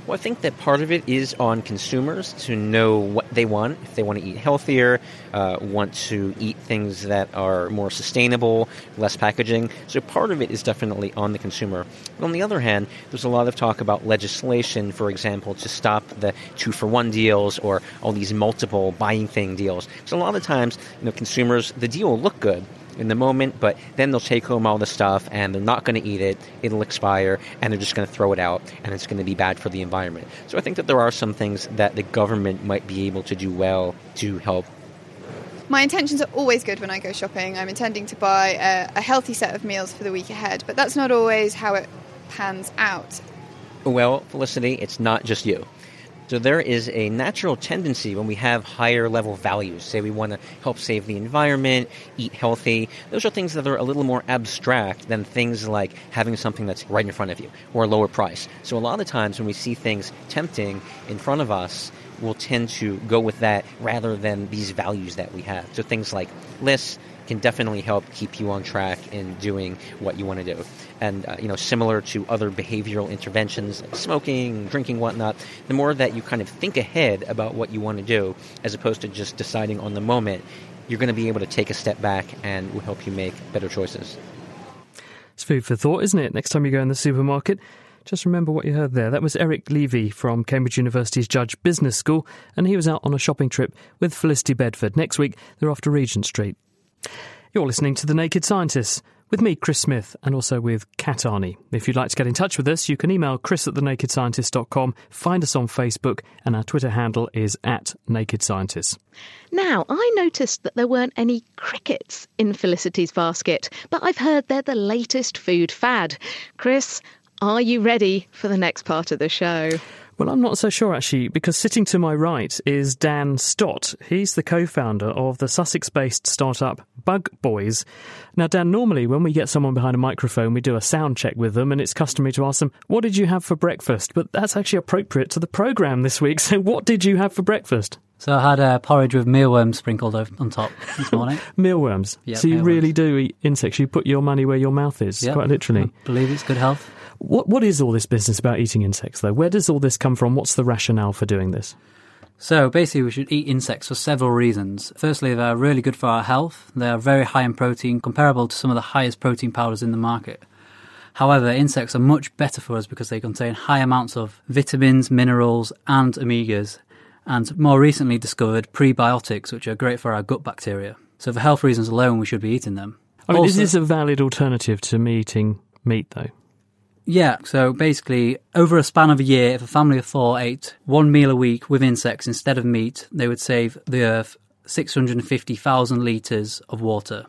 Well, I think that part of it is on consumers to know what they want. If they want to eat healthier, uh, want to eat things that are more sustainable, less packaging. So part of it is definitely on the consumer. But on the other hand, there's a lot of talk about legislation, for example, to stop the two for one deals or all these multiple buying thing deals. So a lot of times, you know, consumers, the deal will look good in the moment, but then they'll take home all the stuff and they're not going to eat it. It'll expire and they're just going to throw it out and it's going to be bad for the environment. So I think that there are some things that the government might be able to do well to help. My intentions are always good when I go shopping. I'm intending to buy a, a healthy set of meals for the week ahead, but that's not always how it pans out. Well, Felicity, it's not just you. So there is a natural tendency when we have higher level values, say we want to help save the environment, eat healthy, those are things that are a little more abstract than things like having something that's right in front of you or a lower price. So a lot of times when we see things tempting in front of us, we'll tend to go with that rather than these values that we have. So things like lists, can definitely help keep you on track in doing what you want to do. And uh, you know, similar to other behavioral interventions like smoking, drinking, whatnot, the more that you kind of think ahead about what you want to do, as opposed to just deciding on the moment, you're going to be able to take a step back and will help you make better choices. It's food for thought, isn't it? Next time you go in the supermarket. Just remember what you heard there. That was Eric Levy from Cambridge University's Judge Business School, and he was out on a shopping trip with Felicity Bedford. Next week, they're off to Regent Street. You're listening to The Naked Scientists with me, Chris Smith, and also with Kat Arney. If you'd like to get in touch with us, you can email chris at thenakedscientist.com, find us on Facebook, and our Twitter handle is at Naked Scientists. Now, I noticed that there weren't any crickets in Felicity's basket, but I've heard they're the latest food fad. Chris, are you ready for the next part of the show? Well, I'm not so sure actually, because sitting to my right is Dan Stott. He's the co founder of the Sussex based startup Bug Boys. Now, Dan, normally when we get someone behind a microphone, we do a sound check with them, and it's customary to ask them, What did you have for breakfast? But that's actually appropriate to the programme this week. So, what did you have for breakfast? So I had a porridge with mealworms sprinkled on top this morning. mealworms. Yep, so you mealworms. really do eat insects. You put your money where your mouth is, Yep. quite literally. I believe it's good health. What What is all this business about eating insects, though? Where does all this come from? What's the rationale for doing this? So basically, we should eat insects for several reasons. Firstly, they're really good for our health. They are very high in protein, comparable to some of the highest protein powders in the market. However, insects are much better for us because they contain high amounts of vitamins, minerals, and omegas, and more recently discovered prebiotics, which are great for our gut bacteria. So, for health reasons alone, we should be eating them. I mean, is this a valid alternative to me eating meat, though? Yeah, so basically, over a span of a year, if a family of four ate one meal a week with insects instead of meat, they would save the Earth 650,000 litres of water.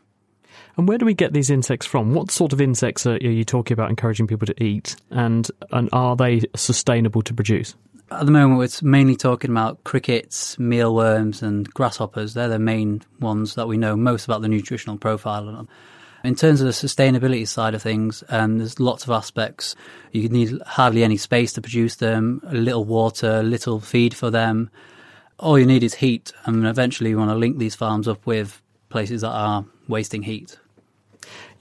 And where do we get these insects from? What sort of insects are, are you talking about encouraging people to eat? And, and are they sustainable to produce? At the moment, we're mainly talking about crickets, mealworms, and grasshoppers. They're the main ones that we know most about the nutritional profile of them. In terms of the sustainability side of things, um, there's lots of aspects. You need hardly any space to produce them, a little water, little feed for them. All you need is heat, and eventually you want to link these farms up with places that are wasting heat.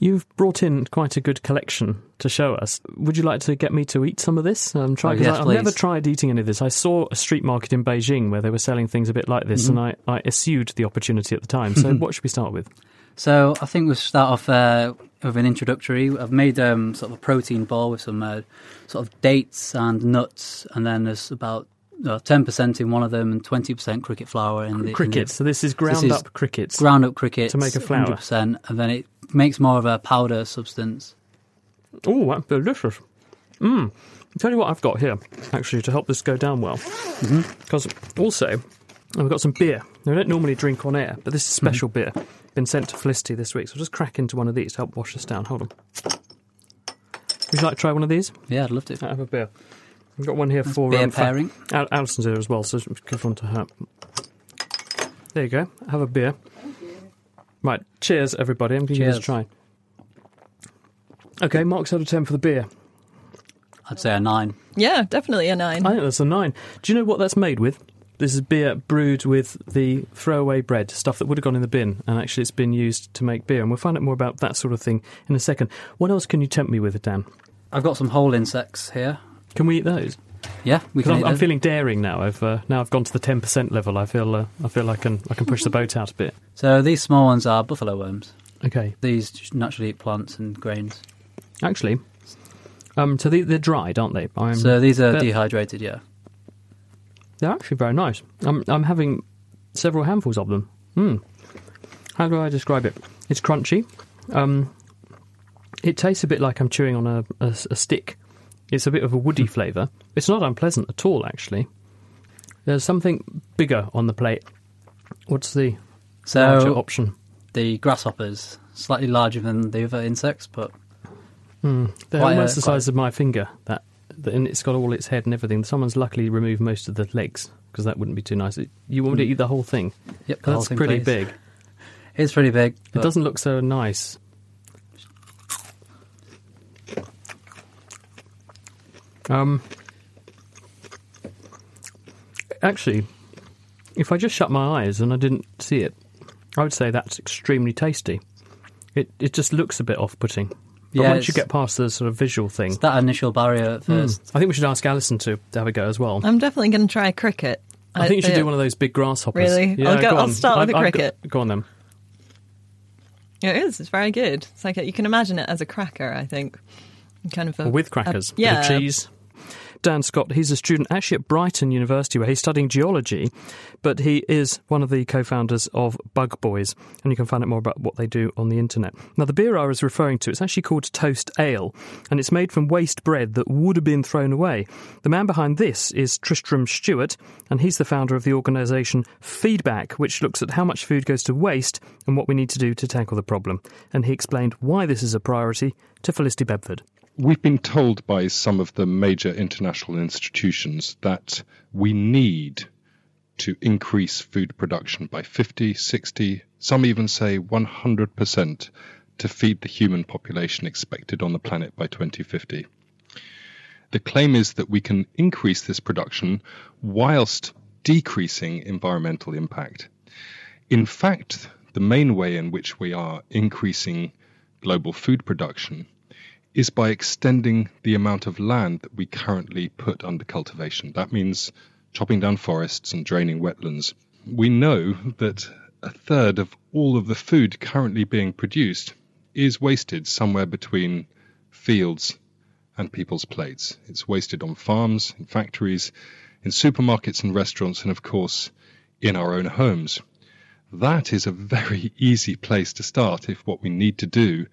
You've brought in quite a good collection to show us. Would you like to get me to eat some of this? Um, try, Oh, yes, I, I've never tried eating any of this. I saw a street market in Beijing where they were selling things a bit like this, Mhm. and I, I eschewed the opportunity at the time. So, what should we start with? So I think we'll start off uh, with an introductory. I've made um, sort of a protein ball with some uh, sort of dates and nuts, and then there's about uh, ten percent in one of them and twenty percent cricket flour in the in the- So this is ground up crickets. Ground up crickets To make a flour. hundred percent, and then it makes more of a powder substance. Oh, that's delicious. Mmm. Tell you what I've got here, actually, to help this go down well. Mm-hmm. Because also, I've got some beer. Now, I don't normally drink on air, but this is special mm. beer. Been sent to Felicity this week, so I'll just crack into one of these to help wash this down. Hold on. Would you like to try one of these? Yeah, I'd love to. I have a beer. I've got one here That's for beer um, pairing. Al- Alison's here as well, so give one to her. There you go. Have a beer. Right. Cheers, everybody. I'm going to give this a try. Okay, marks out of 10 for the beer. I'd say a nine. Yeah, definitely a nine. I think that's a nine. Do you know what that's made with? This is beer brewed with the throwaway bread, stuff that would have gone in the bin, and actually it's been used to make beer. And we'll find out more about that sort of thing in a second. What else can you tempt me with, Dan? I've got some whole insects here. Can we eat those? Yeah, we can. I'm, I'm feeling daring now. I've uh, now I've gone to the ten percent level. I feel uh, I feel I can I can push the boat out a bit. So these small ones are buffalo worms. Okay. These naturally eat plants and grains. Actually, um, so they, they're dried, aren't they? I'm, so these are dehydrated. Yeah. They're actually very nice. I'm I'm having several handfuls of them. Hmm. How do I describe it? It's crunchy. Um, it tastes a bit like I'm chewing on a, a, a stick. It's a bit of a woody flavour. It's not unpleasant at all, actually. There's something bigger on the plate. What's the So larger option? the grasshoppers slightly larger than the other insects, but Hmm. They're a- almost the quite- size of my finger. That, and it's got all its head and everything. Someone's luckily removed most of the legs because that wouldn't be too nice. You want me to eat the whole thing? Yep, the that's thing, pretty big. it's pretty big. It doesn't look so nice. Um, actually, if I just shut my eyes and I didn't see it, I would say that's extremely tasty. It it just looks a bit off-putting. But Yeah, once you get past the sort of visual thing, It's that initial barrier at Hmm. first. I think we should ask Alison to have a go as well. I'm definitely going to try a cricket. I think you should do one of those big grasshoppers. Really? Yeah, I'll go- go I'll start with I've- a I've got- cricket. Go on then. Yeah, it is. It's very good. It's like a, you can imagine it as a cracker. I think, kind of a, with a- crackers, yeah, bit of cheese. Dan Scott, he's a student actually at Brighton University where he's studying geology, but he is one of the co founders of Bug Boys, and you can find out more about what they do on the internet. Now, the beer I was referring to, it's actually called Toast Ale, and it's made from waste bread that would have been thrown away. The man behind this is Tristram Stuart, and he's the founder of the organisation Feedback, which looks at how much food goes to waste and what we need to do to tackle the problem. And he explained why this is a priority to Felicity Bedford. We've been told by some of the major international institutions that we need to increase food production by 50, 60, some even say 100% to feed the human population expected on the planet by 2050. The claim is that we can increase this production whilst decreasing environmental impact. In fact, the main way in which we are increasing global food production is by extending the amount of land that we currently put under cultivation. That means chopping down forests and draining wetlands. We know that a third of all of the food currently being produced is wasted somewhere between fields and people's plates. It's wasted on farms, in factories, in supermarkets and restaurants, and of course, in our own homes. That is a very easy place to start if what we need to do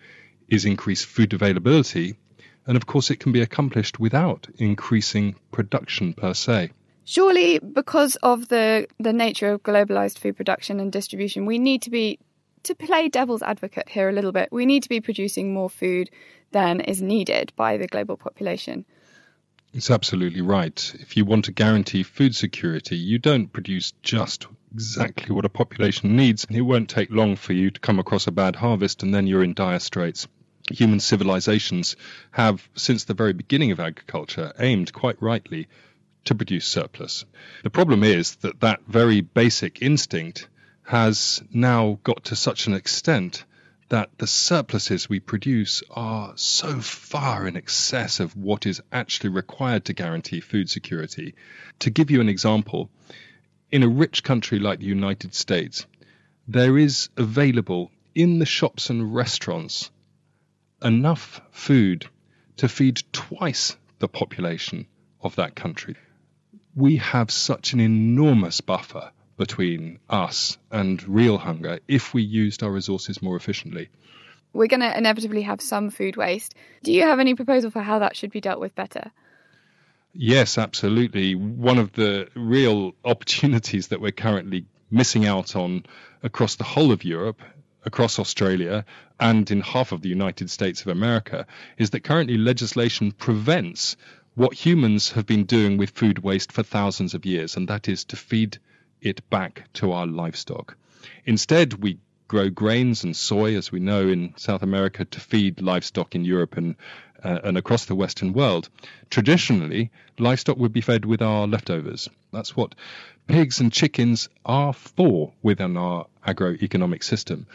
is increase food availability. And of course, it can be accomplished without increasing production per se. Surely, because of the, the nature of globalized food production and distribution, we need to be, to play devil's advocate here a little bit, we need to be producing more food than is needed by the global population. It's absolutely right. If you want to guarantee food security, you don't produce just exactly what a population needs. And it won't take long for you to come across a bad harvest and then you're in dire straits. Human civilizations have, since the very beginning of agriculture, aimed quite rightly to produce surplus. The problem is that that very basic instinct has now got to such an extent that the surpluses we produce are so far in excess of what is actually required to guarantee food security. To give you an example, in a rich country like the United States, there is available in the shops and restaurants enough food to feed twice the population of that country. We have such an enormous buffer between us and real hunger if we used our resources more efficiently. We're going to inevitably have some food waste. Do you have any proposal for how that should be dealt with better? Yes, absolutely. One of the real opportunities that we're currently missing out on across the whole of Europe, across Australia, and in half of the United States of America is that currently legislation prevents what humans have been doing with food waste for thousands of years, and that is to feed it back to our livestock. Instead, we grow grains and soy, as we know in South America, to feed livestock in Europe and uh, and across the Western world. Traditionally, livestock would be fed with our leftovers. That's what pigs and chickens are for within our agroeconomic system.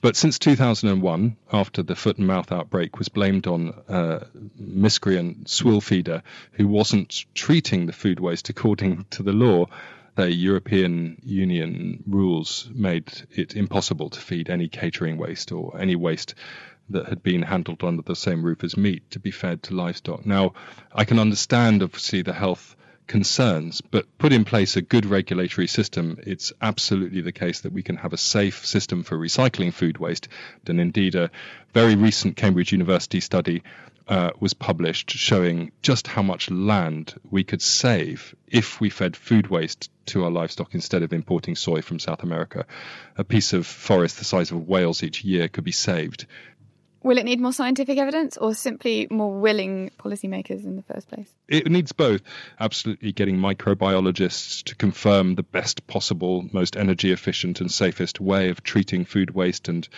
But since 2001, after the foot and mouth outbreak was blamed on a miscreant swill feeder who wasn't treating the food waste according to the law, the European Union rules made it impossible to feed any catering waste or any waste that had been handled under the same roof as meat to be fed to livestock. Now, I can understand, obviously, the health concerns, but put in place a good regulatory system, it's absolutely the case that we can have a safe system for recycling food waste. And indeed, a very recent Cambridge University study uh, was published showing just how much land we could save if we fed food waste to our livestock instead of importing soy from South America. A piece of forest the size of Wales each year could be saved Will it need more scientific evidence or simply more willing policymakers in the first place? It needs both. Absolutely getting microbiologists to confirm the best possible, most energy efficient and safest way of treating food waste and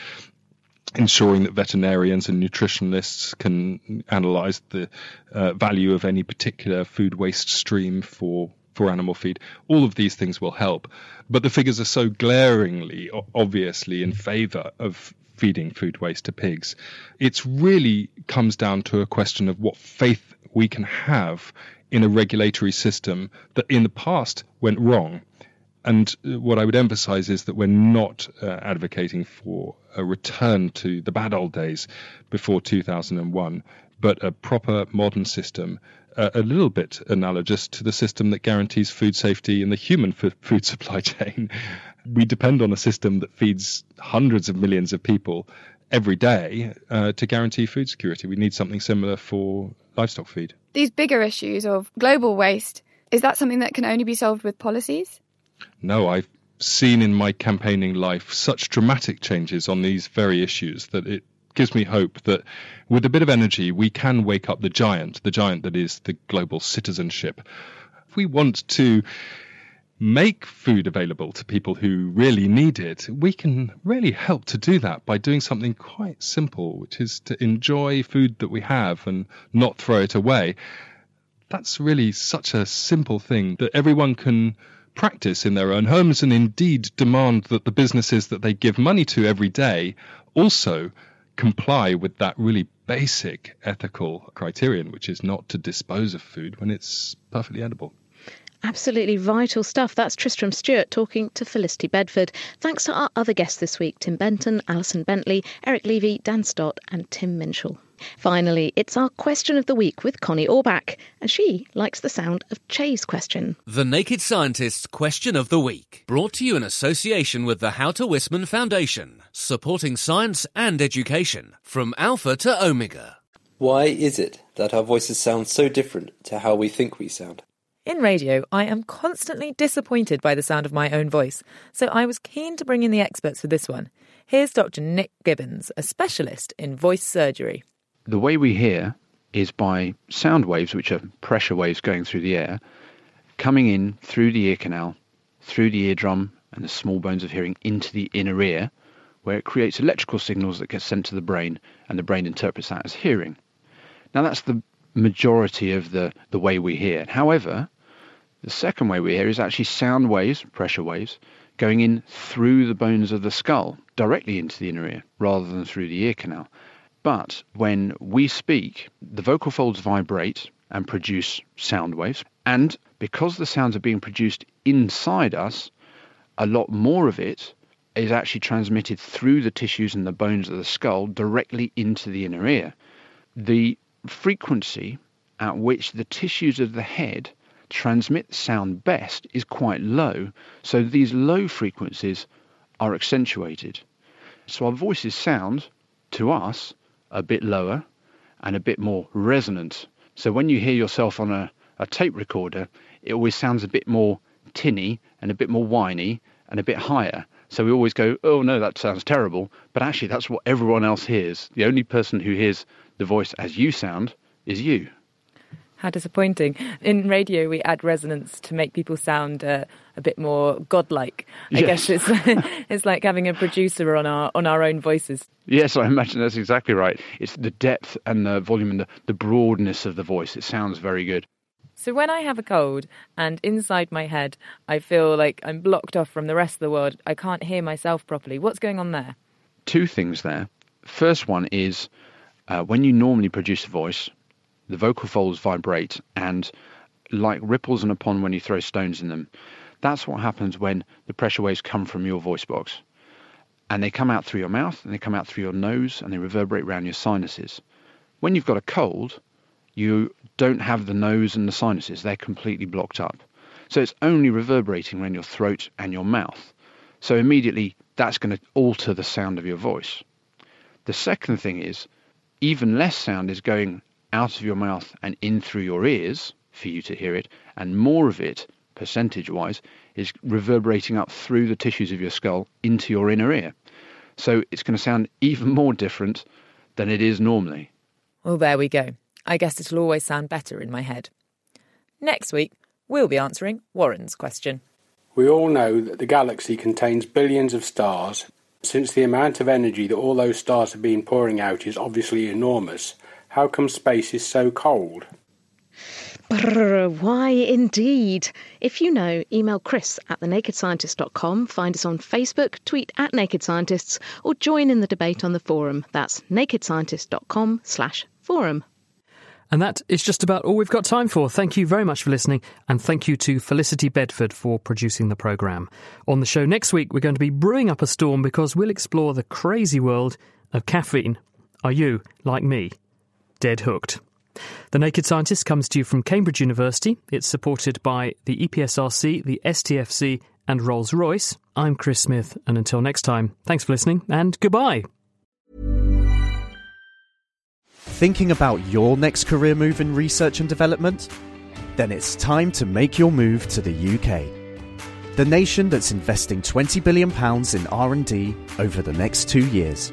ensuring that veterinarians and nutritionalists can analyze the uh, value of any particular food waste stream for for animal feed. All of these things will help. But the figures are so glaringly, obviously, in favor of feeding food waste to pigs. It really comes down to a question of what faith we can have in a regulatory system that in the past went wrong. And uh, what I would emphasize is that we're not uh, advocating for a return to the bad old days before 2001, but a proper modern system, uh, a little bit analogous to the system that guarantees food safety in the human f- food supply chain we depend on a system that feeds hundreds of millions of people every day uh, to guarantee food security. We need something similar for livestock feed. These bigger issues of global waste, is that something that can only be solved with policies? No, I've seen in my campaigning life such dramatic changes on these very issues that it gives me hope that with a bit of energy we can wake up the giant, the giant that is the global citizenship. If we want to make food available to people who really need it, we can really help to do that by doing something quite simple, which is to enjoy food that we have and not throw it away. That's really such a simple thing that everyone can practice in their own homes and indeed demand that the businesses that they give money to every day also comply with that really basic ethical criterion, which is not to dispose of food when it's perfectly edible. Absolutely vital stuff. That's Tristram Stuart talking to Felicity Bedford. Thanks to our other guests this week Tim Benton, Alison Bentley, Eric Levy, Dan Stott, and Tim Minshall. Finally, it's our question of the week with Connie Orbach, and she likes the sound of Che's question. The Naked Scientist's Question of the Week, brought to you in association with the How to Wisman Foundation, supporting science and education from alpha to omega. Why is it that our voices sound so different to how we think we sound? In radio, I am constantly disappointed by the sound of my own voice, so I was keen to bring in the experts for this one. Here's Dr. Nick Gibbons, a specialist in voice surgery. The way we hear is by sound waves, which are pressure waves going through the air, coming in through the ear canal, through the eardrum and the small bones of hearing into the inner ear, where it creates electrical signals that get sent to the brain, and the brain interprets that as hearing. Now, that's the majority of the, the way we hear. However, the second way we hear is actually sound waves, pressure waves, going in through the bones of the skull, directly into the inner ear, rather than through the ear canal. But when we speak, the vocal folds vibrate and produce sound waves. And because the sounds are being produced inside us, a lot more of it is actually transmitted through the tissues and the bones of the skull directly into the inner ear. The frequency at which the tissues of the head transmit sound best is quite low, so these low frequencies are accentuated. So our voices sound, to us, a bit lower and a bit more resonant. So when you hear yourself on a, a tape recorder, it always sounds a bit more tinny and a bit more whiny and a bit higher. So we always go, oh no, that sounds terrible. But actually, that's what everyone else hears. The only person who hears the voice as you sound is you. How disappointing. In radio, we add resonance to make people sound uh, a bit more godlike. I yes. guess it's, it's like having a producer on our, on our own voices. Yes, I imagine that's exactly right. It's the depth and the volume and the, the broadness of the voice. It sounds very good. So when I have a cold and inside my head I feel like I'm blocked off from the rest of the world, I can't hear myself properly. What's going on there? two things there. First one is uh, when you normally produce a voice, the vocal folds vibrate and like ripples in a pond when you throw stones in them. That's what happens when the pressure waves come from your voice box. And they come out through your mouth and they come out through your nose and they reverberate around your sinuses. When you've got a cold, you don't have the nose and the sinuses, they're completely blocked up. So it's only reverberating around your throat and your mouth. So immediately that's going to alter the sound of your voice. The second thing is even less sound is going out of your mouth and in through your ears for you to hear it, and more of it, percentage wise, is reverberating up through the tissues of your skull into your inner ear. So it's going to sound even more different than it is normally. Well, there we go. I guess it'll always sound better in my head. Next week, we'll be answering Warren's question. We all know that the galaxy contains billions of stars. Since the amount of energy that all those stars have been pouring out is obviously enormous, how come space is so cold? Brr, why indeed? If you know, email chris at thenakedscientist.com, find us on Facebook, tweet at Naked Scientists, or join in the debate on the forum. That's nakedscientist.com slash forum. And that is just about all we've got time for. Thank you very much for listening, and thank you to Felicity Bedford for producing the programme. On the show next week, we're going to be brewing up a storm because we'll explore the crazy world of caffeine. Are you, like me, dead hooked? The Naked Scientist comes to you from Cambridge University. It's supported by the EPSRC, the STFC, and Rolls Royce. I'm Chris Smith, and until next time, thanks for listening and goodbye. Thinking about your next career move in research and development? Then it's time to make your move to the UK. The nation that's investing 20 billion pounds in R&D over the next 2 years.